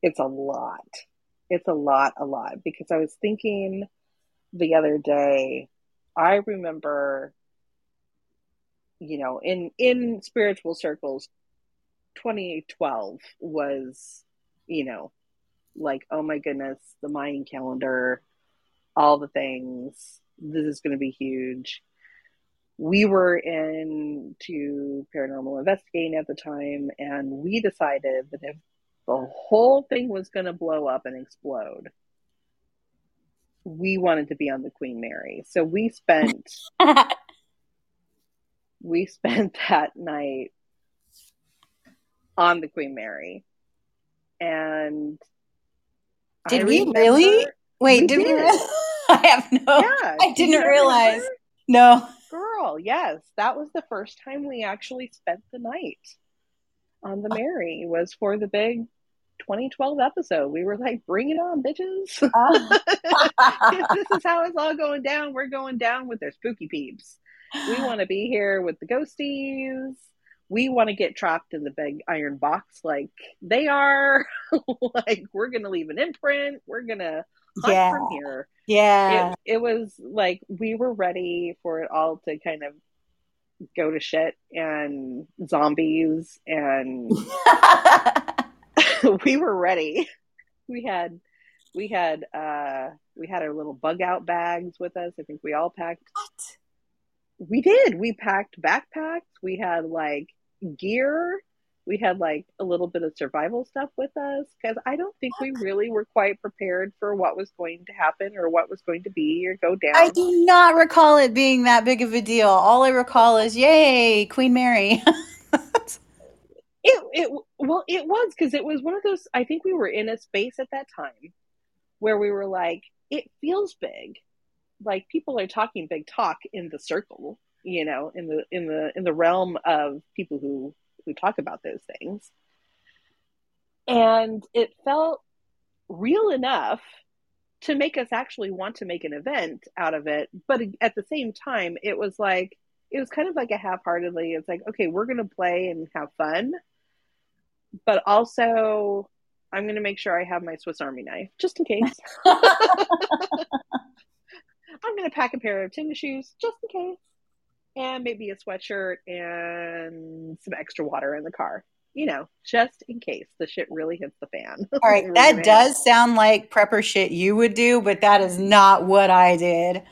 S1: it's a lot. It's a lot, a lot. Because I was thinking the other day, I remember, you know, in in spiritual circles, 2012 was, you know, like, oh my goodness, the Mayan calendar, all the things. This is going to be huge we were into paranormal investigating at the time, and we decided that if the whole thing was going to blow up and explode, we wanted to be on the Queen Mary. So we spent <laughs> we spent that night on the Queen Mary, and
S2: did I we really? Wait, we did, did, we? <laughs> I have no. Yeah, I didn't realize. Remember? No.
S1: Yes. That was the first time we actually spent the night on the Mary was for the big 2012 episode. We were like, bring it on, bitches. <laughs> Uh. this is how it's all going down. We're going down with their spooky peeps. We <gasps> want to be here with the ghosties. We want to get trapped in the big iron box like they are. <laughs> like, we're going to leave an imprint. We're going to yeah. from here.
S2: Yeah.
S1: It, it was like we were ready for it all to kind of go to shit and zombies and <laughs> <laughs> we were ready. We had we had uh we had our little bug out bags with us. I think we all packed
S2: What?
S1: We did. We packed backpacks. We had like gear we had like a little bit of survival stuff with us because I don't think we really were quite prepared for what was going to happen or what was going to be or go down.
S2: I do not recall it being that big of a deal. All I recall is, yay, Queen Mary.
S1: it, it, well, it was because it was one of those, I think we were in a space at that time where we were like, it feels big. Like people are talking big talk in the circle, you know, in the, in the, in the realm of people who who talk about those things. And it felt real enough to make us actually want to make an event out of it. But at the same time, it was like, it was kind of like a half heartedly, it's like, okay, we're going to play and have fun. But also, I'm going to make sure I have my Swiss Army knife just in case. <laughs> <laughs> I'm going to pack a pair of tennis shoes just in case. And maybe a sweatshirt and some extra water in the car. You know, just in case the shit really hits the fan. <laughs>
S2: All right, that does sound like prepper shit you would do, but that is not what I did.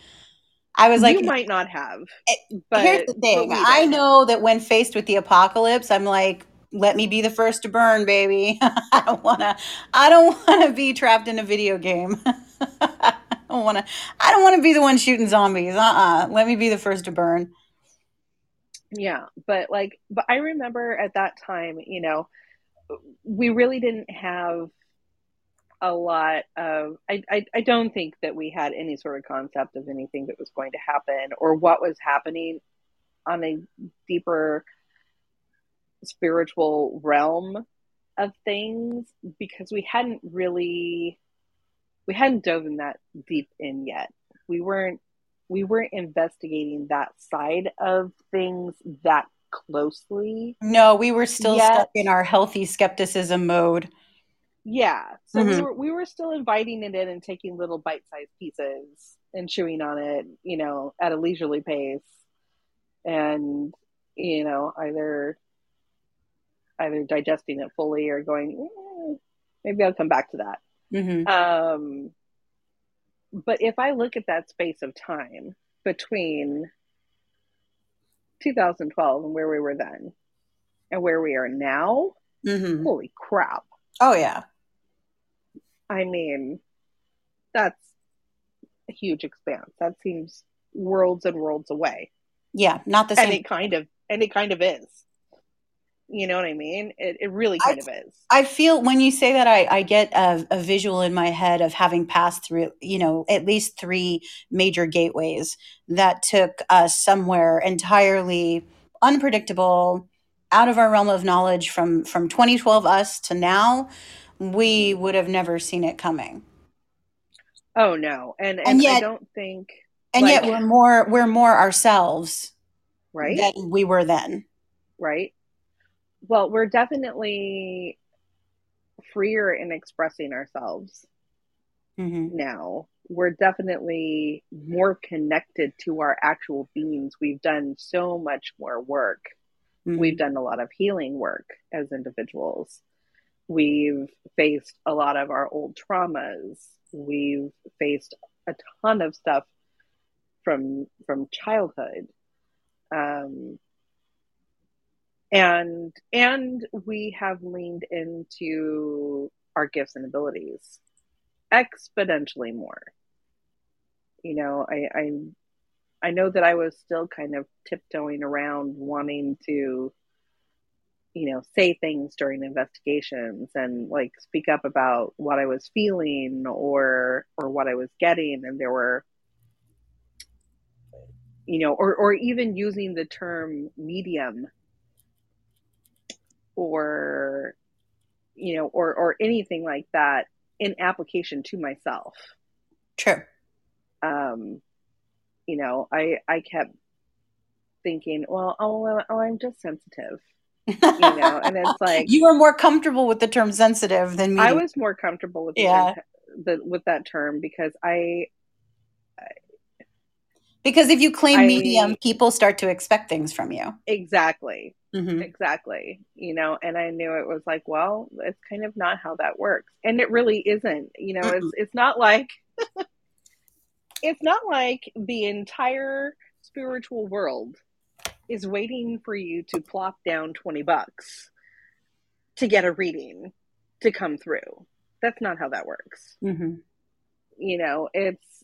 S2: I was like,
S1: you might not have.
S2: Eh, but here's the thing: I know that when faced with the apocalypse, I'm like, let me be the first to burn, baby. <laughs> I don't want to. I don't want to be trapped in a video game. <laughs> I don't want to. I don't want to be the one shooting zombies. Uh uh-uh. uh Let me be the first to burn.
S1: Yeah, but like, but I remember at that time, you know, we really didn't have a lot of. I, I I don't think that we had any sort of concept of anything that was going to happen or what was happening on a deeper spiritual realm of things because we hadn't really we hadn't dove in that deep in yet. We weren't we weren't investigating that side of things that closely.
S2: No, we were still yet. stuck in our healthy skepticism mode.
S1: Yeah. So mm-hmm. we were we were still inviting it in and taking little bite-sized pieces and chewing on it, you know, at a leisurely pace. And you know, either either digesting it fully or going, eh, maybe I'll come back to that. Mm-hmm. Um, but if I look at that space of time between 2012 and where we were then and where we are now, mm-hmm. holy crap.
S2: Oh, yeah.
S1: I mean, that's a huge expanse. That seems worlds and worlds away.
S2: Yeah, not the same.
S1: And it kind of, and it kind of is. You know what I mean? It, it really kind I, of is.
S2: I feel when you say that, I, I get a, a, visual in my head of having passed through, you know, at least three major gateways that took us somewhere entirely unpredictable, out of our realm of knowledge from from 2012 us to now. We would have never seen it coming.
S1: Oh no, and and, and yet, I don't think,
S2: and like, yet we're more we're more ourselves,
S1: right?
S2: Than we were then,
S1: right? Well, we're definitely freer in expressing ourselves mm-hmm. now. We're definitely more connected to our actual beings. We've done so much more work. Mm-hmm. We've done a lot of healing work as individuals. We've faced a lot of our old traumas. We've faced a ton of stuff from from childhood. Um, and and we have leaned into our gifts and abilities exponentially more. You know i i i know that i was still kind of tiptoeing around wanting to you know say things during investigations and like speak up about what i was feeling or or what i was getting. And there were you know or or even using the term medium or you know or or anything like that in application to myself.
S2: True.
S1: Um you know i i kept thinking well oh, oh i'm just sensitive you know and it's <laughs> like
S2: you were more comfortable with the term sensitive than me.
S1: I was more comfortable with yeah. the, with that term because i
S2: because if you claim I, medium people start to expect things from you
S1: exactly Mm-hmm. Exactly. You know, and I knew it was like, well, it's kind of not how that works. And it really isn't. You know, mm-hmm. it's it's not like <laughs> it's not like the entire spiritual world is waiting for you to plop down 20 bucks to get a reading to come through. That's not how that works. Mm-hmm. You know, it's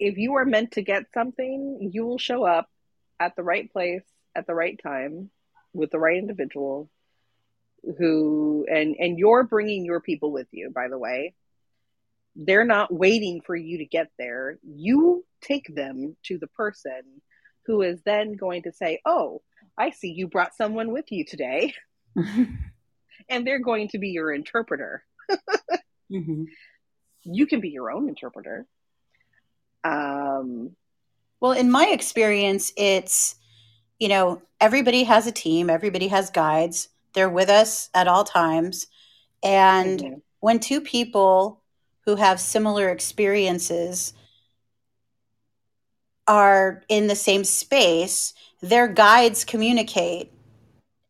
S1: if you are meant to get something, you will show up at the right place at the right time with the right individual who and and you're bringing your people with you by the way. They're not waiting for you to get there. You take them to the person who is then going to say oh i see you brought someone with you today. <laughs> And they're going to be your interpreter. <laughs> Mm-hmm. you can be your own interpreter um
S2: well in my experience it's you know, everybody has a team, everybody has guides. They're with us at all times. And mm-hmm. when two people who have similar experiences are in the same space, their guides communicate,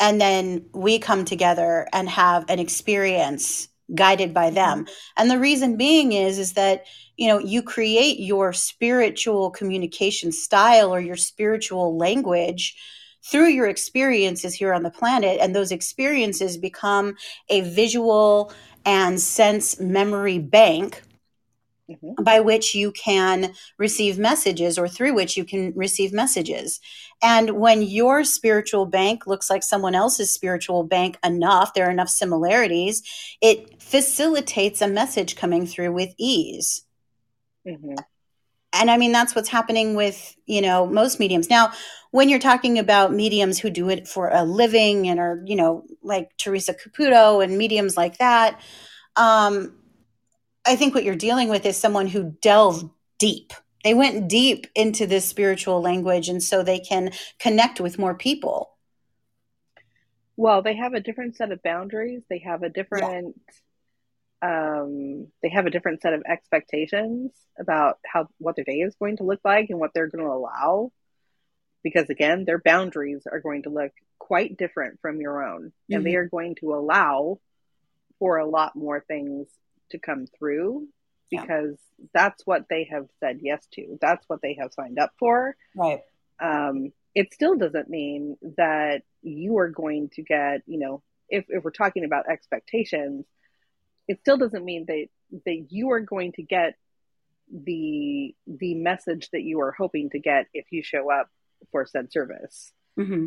S2: and then we come together and have an experience guided by them. Mm-hmm. And the reason being is is that you know you create your spiritual communication style or your spiritual language through your experiences here on the planet and those experiences become a visual and sense memory bank mm-hmm. by which you can receive messages or through which you can receive messages. And when your spiritual bank looks like someone else's spiritual bank enough, there are enough similarities, it facilitates a message coming through with ease. Mm-hmm. And I mean, that's what's happening with, you know, most mediums. Now, when you're talking about mediums who do it for a living and are, you know, like Teresa Caputo and mediums like that, um, I think what you're dealing with is someone who delved deep. They went deep into this spiritual language, and so they can connect with more people.
S1: Well, they have a different set of boundaries. They have a different, yeah. um, they have a different set of expectations about how what their day is going to look like and what they're going to allow. Because again, their boundaries are going to look quite different from your own, mm-hmm. and they mm-hmm. are going to allow for a lot more things to come through because yeah. that's what they have said yes to. That's what they have signed up for.
S2: Right.
S1: Um, it still doesn't mean that you are going to get, you know, if, if we're talking about expectations, it still doesn't mean that that you are going to get the the message that you are hoping to get if you show up for said service. Mm-hmm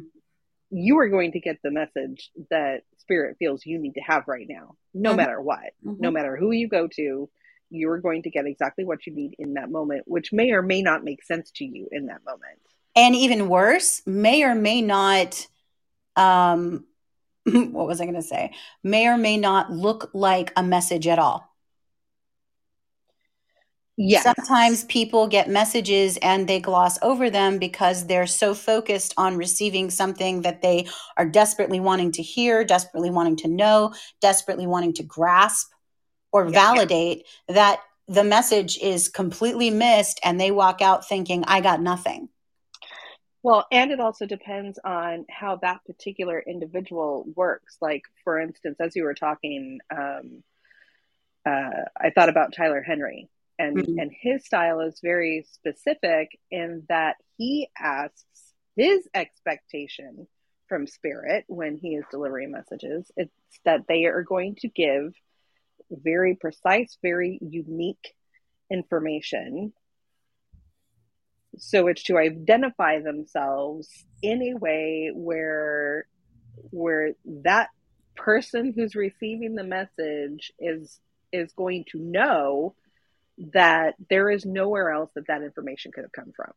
S1: you are going to get the message that spirit feels you need to have right now, no mm-hmm. matter what, mm-hmm. no matter who you go to, you are going to get exactly what you need in that moment, which may or may not make sense to you in that moment.
S2: And even worse, may or may not, um, <laughs> what was I going to say? May or may not look like a message at all. Yes. Sometimes people get messages and they gloss over them because they're so focused on receiving something that they are desperately wanting to hear, desperately wanting to know, desperately wanting to grasp or yeah. validate that the message is completely missed and they walk out thinking, I got nothing.
S1: Well, and it also depends on how that particular individual works. Like, for instance, as you were talking, um, uh, I thought about Tyler Henry and mm-hmm. and his style is very specific in that he asks his expectation from spirit when he is delivering messages it's that they are going to give very precise very unique information so it's to identify themselves in a way where where that person who's receiving the message is is going to know that there is nowhere else that that information could have come from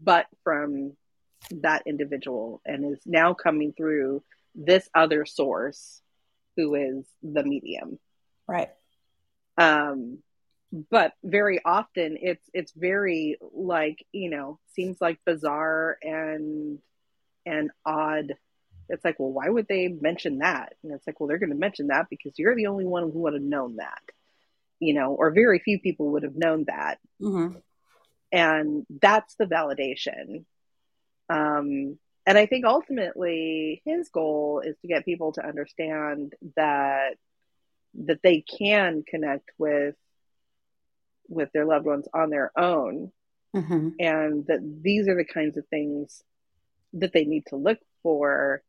S1: but from that individual and is now coming through this other source who is the medium.
S2: Right.
S1: Um but very often it's it's very like you know seems like bizarre and and odd. It's like well why would they mention that? And it's like well they're going to mention that because you're the only one who would have known that you know, or very few people would have known that. Mm-hmm. And that's the validation. Um, and I think ultimately his goal is to get people to understand that that they can connect with with their loved ones on their own mm-hmm. and that these are the kinds of things that they need to look for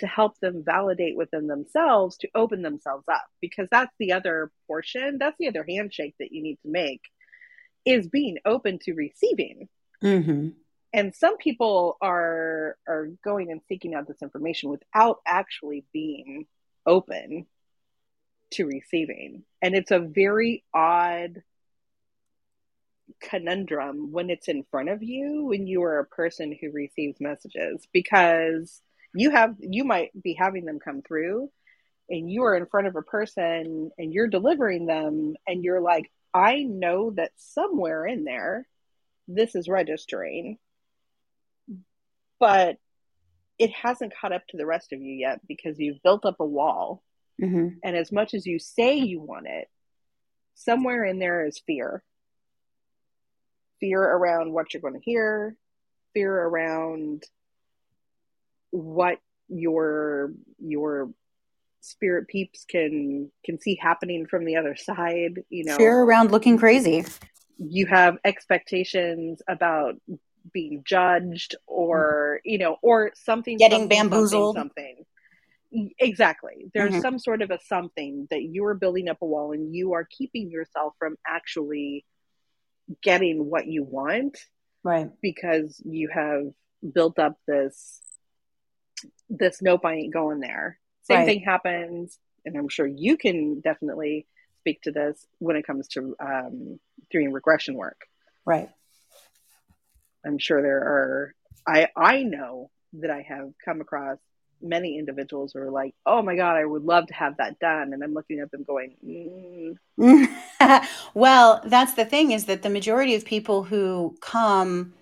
S1: to help them validate within themselves to open themselves up because that's the other portion that's the other handshake that you need to make is being open to receiving mm-hmm. and some people are are going and seeking out this information without actually being open to receiving and it's a very odd conundrum when it's in front of you when you are a person who receives messages because you have you might be having them come through and you are in front of a person and you're delivering them and you're like i know that somewhere in there this is registering but it hasn't caught up to the rest of you yet because you've built up a wall mm-hmm. and as much as you say you want it somewhere in there is fear fear around what you're going to hear, fear around what your your spirit peeps can can see happening from the other side you know?
S2: Fear around looking crazy.
S1: You have expectations about being judged or you know or something
S2: getting
S1: something,
S2: bamboozled.
S1: something, something. exactly. There's
S2: Mhm.
S1: some sort of a something that you are building up a wall and you are keeping yourself from actually getting what you want
S2: right.
S1: because you have built up this this nope i ain't going there. Same
S2: Right.
S1: thing happens and i'm sure you can definitely speak to this when it comes to um, doing regression work.
S2: Right.
S1: I'm sure there are i i know that i have come across many individuals who are like oh my god i would love to have that done and i'm looking at them going mm, <laughs>
S2: well, that's the thing is that the majority of people who come,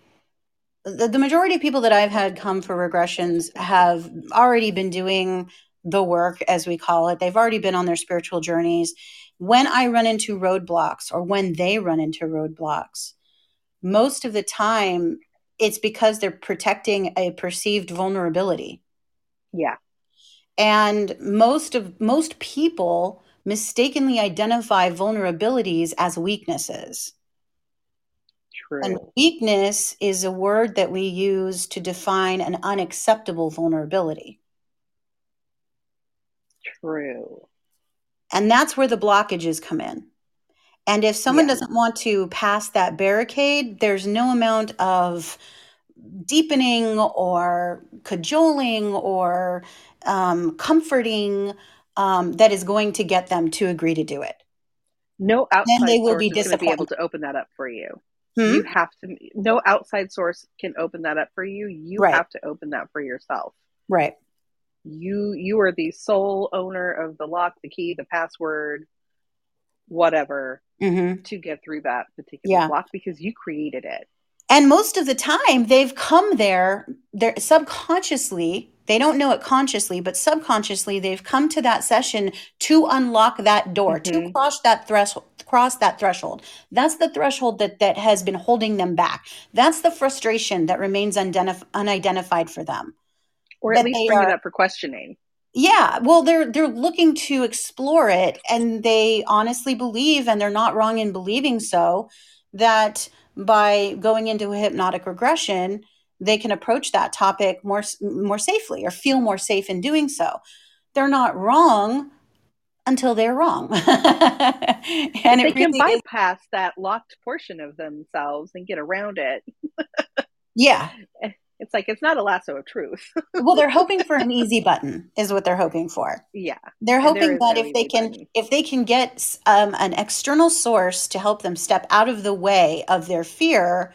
S2: the, the majority of people that I've had come for regressions have already been doing the work, as we call it. They've already been on their spiritual journeys. When I run into roadblocks or when they run into roadblocks, most of the time it's because they're protecting a perceived vulnerability.
S1: yeah
S2: And most of most people mistakenly identify vulnerabilities as weaknesses.
S1: True
S2: And weakness is a word that we use to define an unacceptable vulnerability.
S1: true
S2: And that's where the blockages come in. And if someone
S1: Yeah.
S2: doesn't want to pass that barricade, there's no amount of deepening or cajoling or um, comforting um, that is going to get them to agree to do it.
S1: no outside
S2: they will be
S1: to be able to open that up for you
S2: Hmm?
S1: you have to no outside source can open that up for you you
S2: Right.
S1: have to open that for yourself
S2: Right.
S1: you you are the sole owner of the lock the key the password whatever
S2: hmm
S1: to get through that particular
S2: Yeah.
S1: block because you created it
S2: And most of the time, they've come there, they're subconsciously, they don't know it consciously, but subconsciously, they've come to that session to unlock that door, to
S1: Mhm.
S2: cross that threshold. Cross that threshold. That's the threshold that that has been holding them back. That's the frustration that remains undenif- unidentified for them.
S1: or at least bring
S2: are-
S1: it up for questioning
S2: Yeah, well, they're they're looking to explore it, and they honestly believe, and they're not wrong in believing so, that by going into a hypnotic regression, they can approach that topic more more safely or feel more safe in doing so. They're not wrong until they're wrong, <laughs> and
S1: they
S2: it
S1: can
S2: really is,
S1: bypass that locked portion of themselves and get around it <laughs>
S2: yeah.
S1: It's like it's not a lasso of truth <laughs>
S2: Well, they're hoping for an easy button, is what they're hoping for.
S1: yeah
S2: They're hoping that
S1: no
S2: if they can
S1: button.
S2: if they can get um, an external source to help them step out of the way of their fear,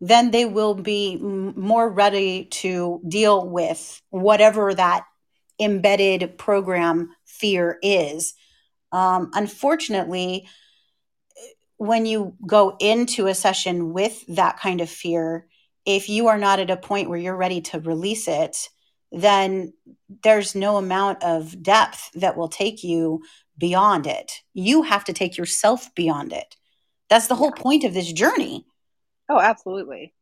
S2: then they will be more ready to deal with whatever that embedded program fear is. Um, unfortunately, when you go into a session with that kind of fear, if you are not at a point where you're ready to release it, then there's no amount of depth that will take you beyond it. You have to take yourself beyond it. That's the whole point of this journey.
S1: Oh, absolutely.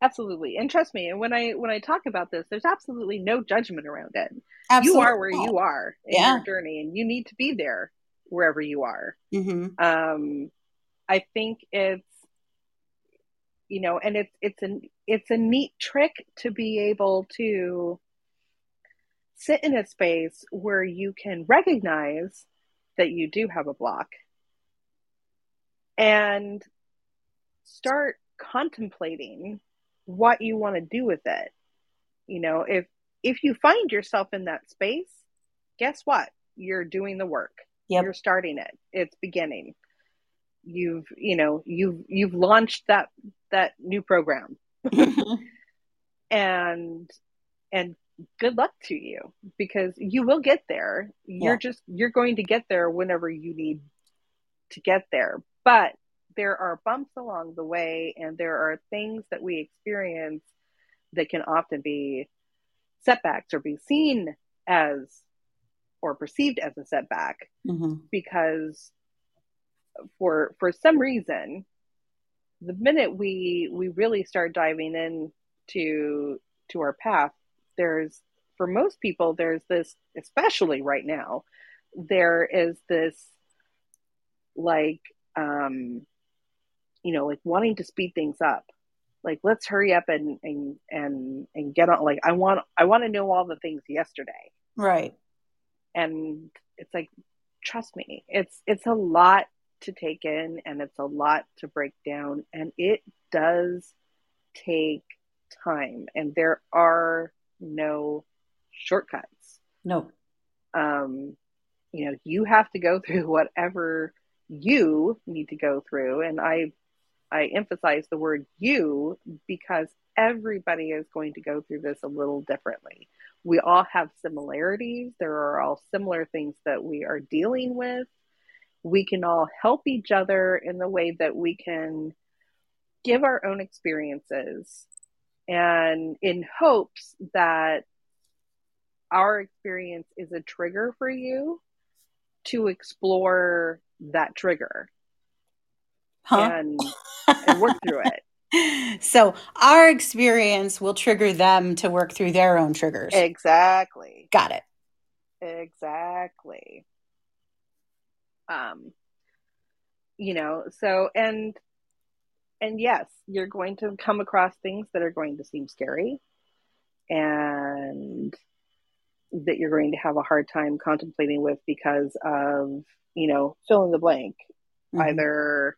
S1: Absolutely. And trust me, and when I when I talk about this, there's absolutely no judgment around it.
S2: Absolutely.
S1: You are where you are in
S2: Yeah.
S1: your journey and you need to be there wherever you are.
S2: hmm
S1: Um I think it's you know, and it's it's an it's a neat trick to be able to sit in a space where you can recognize that you do have a block and start contemplating what you want to do with it. You know, if if you find yourself in that space, guess what? You're doing the work.
S2: Yep.
S1: You're starting it. It's beginning. You've, you know, you've you've launched that that new program <laughs> and and good luck to you because you will get there. You're
S2: Yeah.
S1: just you're going to get there whenever you need to get there. But there are bumps along the way and there are things that we experience that can often be setbacks or be seen as or perceived as a setback
S2: hmm
S1: because for for some reason the minute we we really start diving in to to our path there's for most people there's this especially right now there is this like um you know like wanting to speed things up. Like let's hurry up and and and and get on like i want i want to know all the things yesterday.
S2: Right.
S1: And it's like trust me it's it's a lot to take in and it's a lot to break down. And it does take time. And there are no shortcuts.
S2: No.
S1: Um you know you have to go <laughs> through whatever you need to go through. And i i emphasize the word you because everybody is going to go through this a little differently. We all have similarities. There are all similar things that we are dealing with we can all help each other in the way that we can give our own experiences and in hopes that our experience is a trigger for you to explore that trigger huh? and, and work through it. <laughs>
S2: So our experience will trigger them to work through their own triggers.
S1: Exactly.
S2: Got it.
S1: Exactly. Um you know, so and and yes, you're going to come across things that are going to seem scary and that you're going to have a hard time contemplating with because of, you know, fill in the blank. Mm-hmm. Either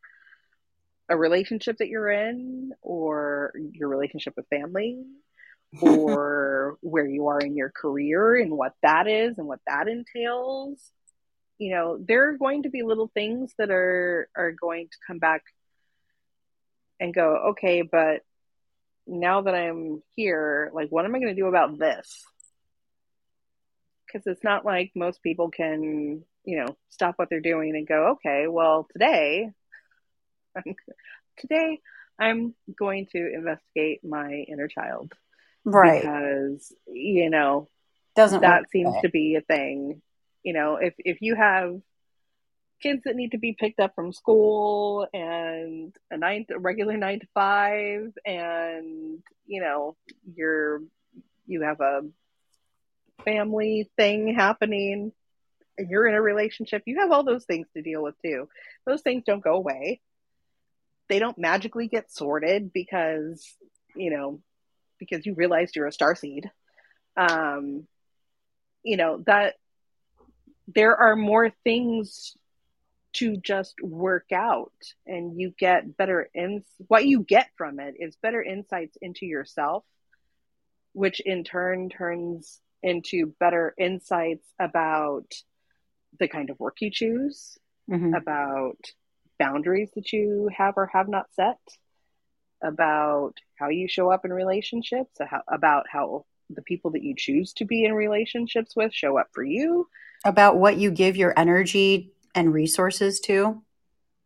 S1: a relationship that you're in or your relationship with family <laughs> or where you are in your career and what that is and what that entails. You know, there are going to be little things that are are going to come back and go, okay, but now that I'm here, like, what am I going to do about this? Because it's not like most people can, you know, stop what they're doing and go, okay, well, today, <laughs> today I'm going to investigate my inner child.
S2: Right.
S1: Because, you know,
S2: doesn't
S1: that seems to be a thing. You know, if if you have kids that need to be picked up from school and a nine a regular nine to five and you know you're you have a family thing happening and you're in a relationship you have all those things to deal with too. Those things don't go away. They don't magically get sorted because you know because you realized you're a star seed. Um you know that there are more things to just work out and you get better in what you get from it is better insights into yourself which in turn turns into better insights about the kind of work you choose mm-hmm. about boundaries that you have or have not set about how you show up in relationships about how the people that you choose to be in relationships with show up for you.
S2: About what you give your energy and resources to.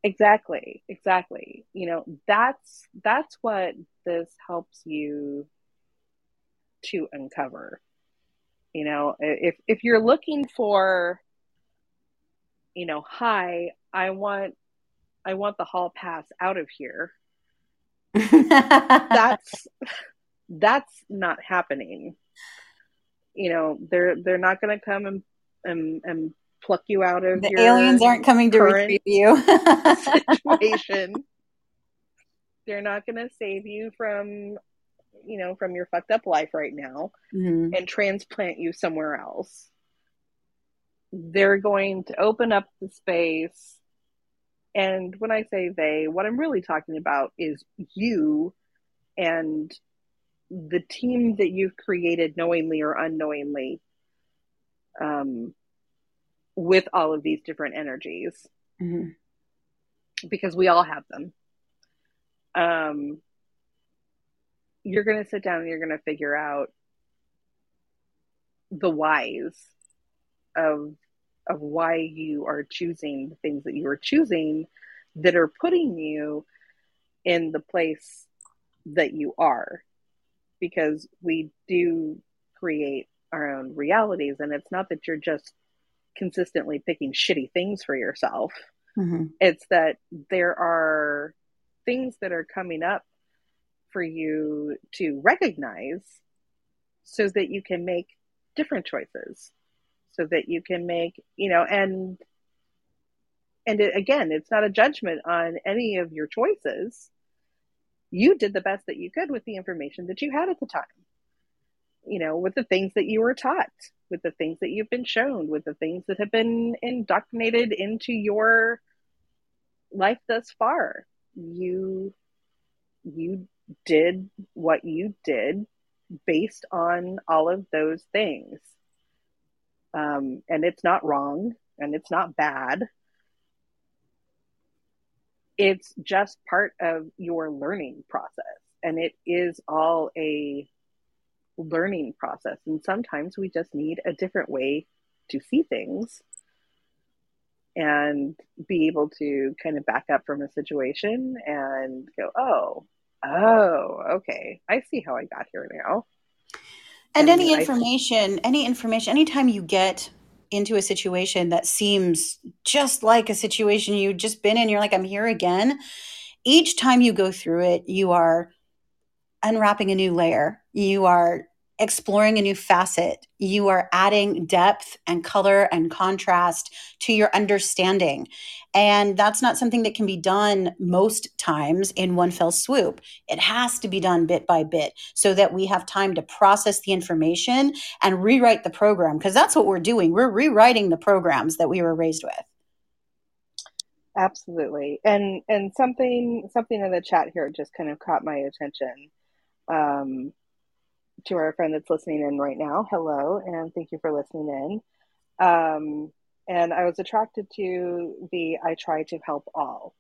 S1: Exactly exactly. You know that's that's what this helps you to uncover. You know if if you're looking for you know hi i want i want the hall pass out of here. <laughs> That's that's not happening you know they're they're not going to come and, and and pluck you out of
S2: the aliens aren't coming to retrieve you
S1: situation. <laughs> They're not going to save you from, you know, from your fucked up life right now mm-hmm. and transplant you somewhere else. They're going to open up the space. And when I say they, what I'm really talking about is you and the team that you've created knowingly or unknowingly um, with all of these different energies mm-hmm. because we all have them. Um, you're going to sit down and you're going to figure out the whys of of why you are choosing the things that you are choosing that are putting you in the place that you are because we do create our own realities and it's not that you're just consistently picking shitty things for yourself. Mm-hmm. It's that there are things that are coming up for you to recognize so that you can make different choices so that you can make you know and and it, again it's not a judgment on any of your choices you did the best that you could with the information that you had at the time. You know with the things that you were taught with the things that you've been shown with the things that have been indoctrinated into your life thus far. You you did what you did based on all of those things. Um, and it's not wrong and it's not bad it's just part of your learning process and it is all a learning process. And sometimes we just need a different way to see things and be able to kind of back up from a situation and go oh oh okay. I see how i got here now.
S2: And, and any information any information anytime you get into a situation that seems just like a situation you've just been in, you're like, I'm here again. Each time you go through it, you are unwrapping a new layer. You are exploring a new facet. You are adding depth and color and contrast to your understanding. And that's not something that can be done most times in one fell swoop. It has to be done bit by bit so that we have time to process the information and rewrite the program because that's what we're doing. We're rewriting the programs that we were raised with.
S1: Absolutely. And and something something in the chat here just kind of caught my attention. Um, to our friend that's listening in right now, hello, and thank you for listening in. Um, and I was attracted to the I try to help all.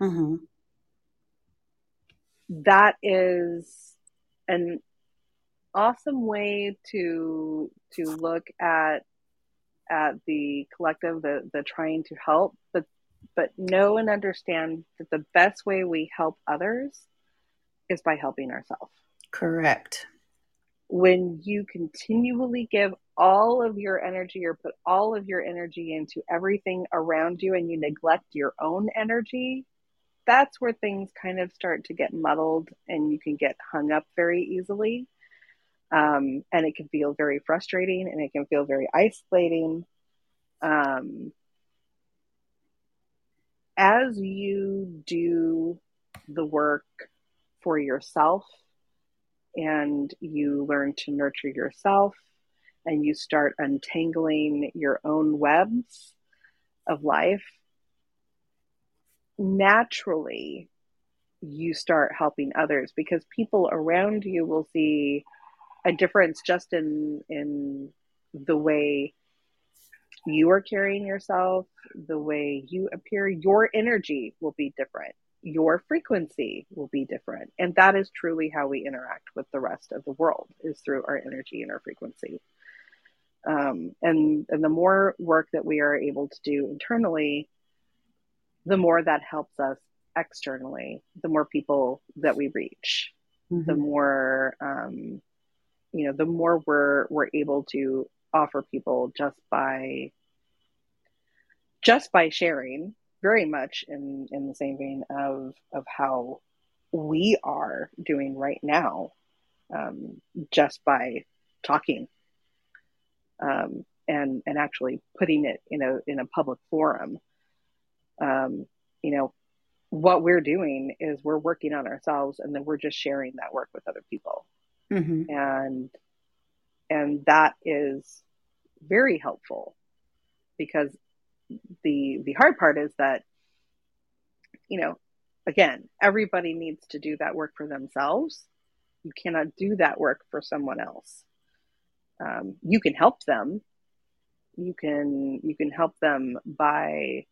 S1: Mm-hmm. That is an awesome way to to look at at the collective, the the trying to help, but but know and understand that the best way we help others is by helping ourselves.
S2: Correct
S1: when you continually give all of your energy or put all of your energy into everything around you and you neglect your own energy, that's where things kind of start to get muddled and you can get hung up very easily. Um, and it can feel very frustrating and it can feel very isolating. Um, as you do the work for yourself and you learn to nurture yourself and you start untangling your own webs of life, naturally you start helping others because people around you will see a difference just in in the way you are carrying yourself, the way you appear, your energy will be different your frequency will be different. And that is truly how we interact with the rest of the world is through our energy and our frequency. Um, and, and the more work that we are able to do internally, the more that helps us externally, the more people that we reach, mm-hmm. the more, um, you know, the more we're, we're able to offer people just by, just by sharing very much in in the same vein of of how we are doing right now, um, just by talking um, and and actually putting it in a in a public forum. Um, you know, what we're doing is we're working on ourselves, and then we're just sharing that work with other people, mm-hmm. and and that is very helpful because the the hard part is that you know again everybody needs to do that work for themselves. You cannot do that work for someone else. Um, you can help them. You can you can help them by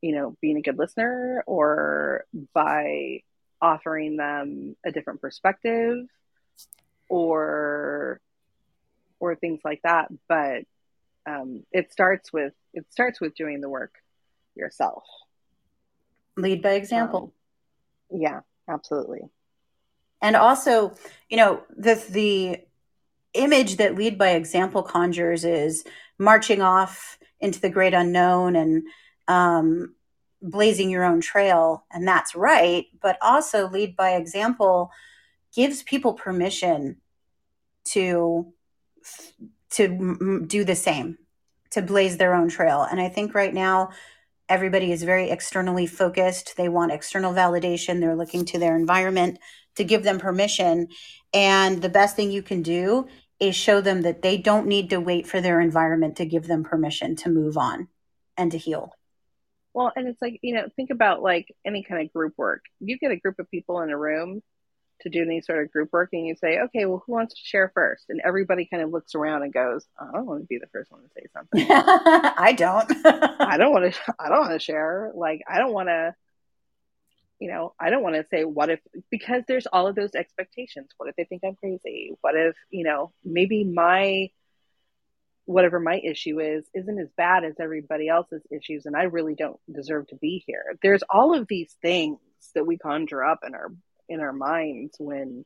S1: you know being a good listener or by offering them a different perspective or or things like that. But um, it starts with it starts with doing the work yourself.
S2: Lead by example.
S1: Um, yeah, absolutely.
S2: And also, you know, the the image that lead by example conjures is marching off into the great unknown and um, blazing your own trail, and that's right, but also lead by example gives people permission to to do the same, to blaze their own trail. And I think right now everybody is very externally focused. They want external validation. They're looking to their environment to give them permission. And the best thing you can do is show them that they don't need to wait for their environment to give them permission to move on and to heal.
S1: Well, and it's like, you know, think about like any kind of group work. You get a group of people in a room to do any sort of group work and you say, okay, well, who wants to share first? And everybody kind of looks around and goes, I don't want to be the first one to say something. <laughs>
S2: I don't. <laughs>
S1: I don't want to, I don't want to share. Like, I don't want to, you know, I don't want to say what if, because there's all of those expectations. What if they think I'm crazy? What if, you know, maybe my, whatever my issue is, isn't as bad as everybody else's issues and I really don't deserve to be here. There's all of these things that we conjure up in our in our minds when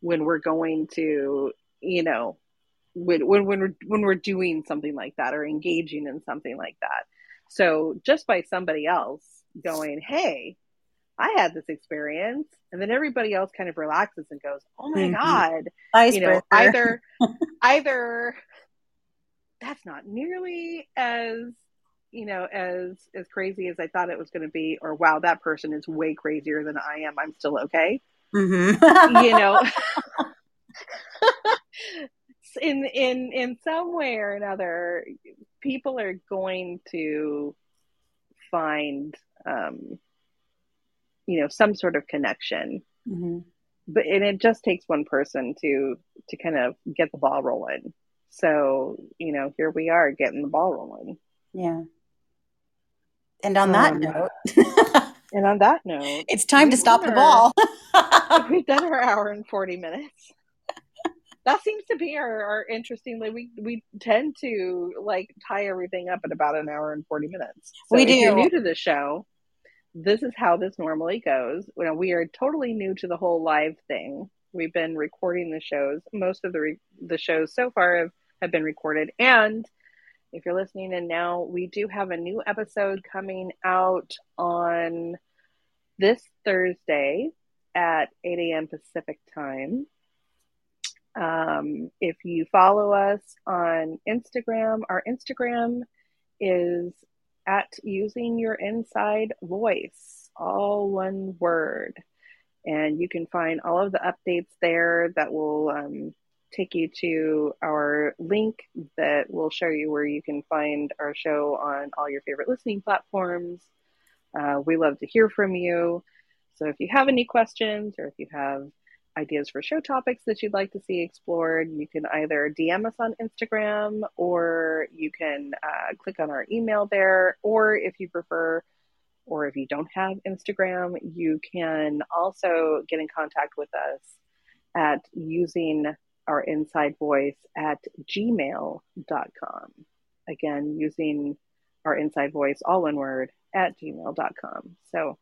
S1: when we're going to you know when when when we're when we're doing something like that or engaging in something like that. So just by somebody else going hey i had this experience and then everybody else kind of relaxes and goes oh my mm-hmm. god. Ice you know either <laughs> either that's not nearly as you know as as crazy as i thought it was going to be or wow that person is way crazier than i am. I'm still okay. Mm-hmm. you know. <laughs> In in in some way or another people are going to find um you know some sort of connection. Mm-hmm. but and it just takes one person to to kind of get the ball rolling. So you know here we are getting the ball rolling.
S2: Yeah and on that um, note, <laughs>
S1: and on that note,
S2: it's time to stop the ball. <laughs> <laughs>
S1: we've done our hour and 40 minutes. That seems to be our, our interesting. Like we we tend to like tie everything up at about an hour and 40 minutes. So
S2: we do. If
S1: you're new to the show, this is how this normally goes. You know, we are totally new to the whole live thing. We've been recording the shows. Most of the re- the shows so far have, have been recorded, and if you're listening and now, we do have a new episode coming out on this Thursday at 8 a.m. Pacific time. Um, if you follow us on Instagram, our Instagram is at using your inside voice, all one word. And you can find all of the updates there that will um, take you to our link that will show you where you can find our show on all your favorite listening platforms. Uh, we love to hear from you. So if you have any questions or if you have ideas for show topics that you'd like to see explored, you can either DM us on Instagram or you can uh, click on our email there. Or if you prefer, or if you don't have Instagram, you can also get in contact with us at using our inside voice at gmail.com. Again, using our inside voice, all one word, at gmail.com. So,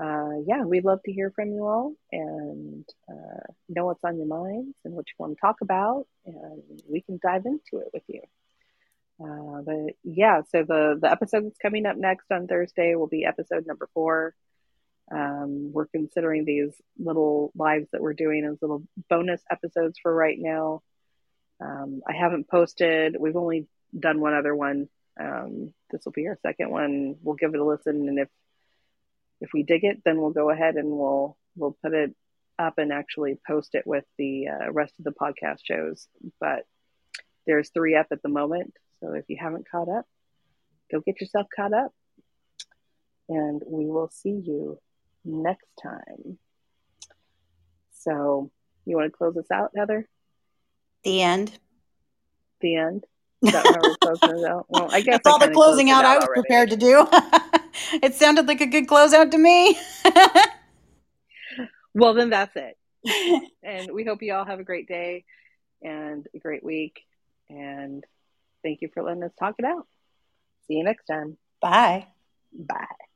S1: uh, yeah, we'd love to hear from you all and uh, know what's on your minds and what you want to talk about, and we can dive into it with you. Uh, but yeah, so the the episode that's coming up next on Thursday will be episode number four. Um, we're considering these little lives that we're doing as little bonus episodes for right now. Um, I haven't posted. We've only done one other one. Um, this will be our second one. We'll give it a listen, and if if we dig it, then we'll go ahead and we'll we'll put it up and actually post it with the uh, rest of the podcast shows. But there's three up at the moment, so if you haven't caught up, go get yourself caught up, and we will see you next time. So, you want to close us out, Heather?
S2: The end.
S1: The end. Is that how we're <laughs> closing it out? Well, I guess
S2: that's all the closing out, out, I was already. prepared to do. <laughs> it sounded like a good closeout to me. <laughs>
S1: well, then that's it. and we hope you all have a great day and a great week. And thank you for letting us talk it out. See you next time.
S2: Bye.
S1: Bye.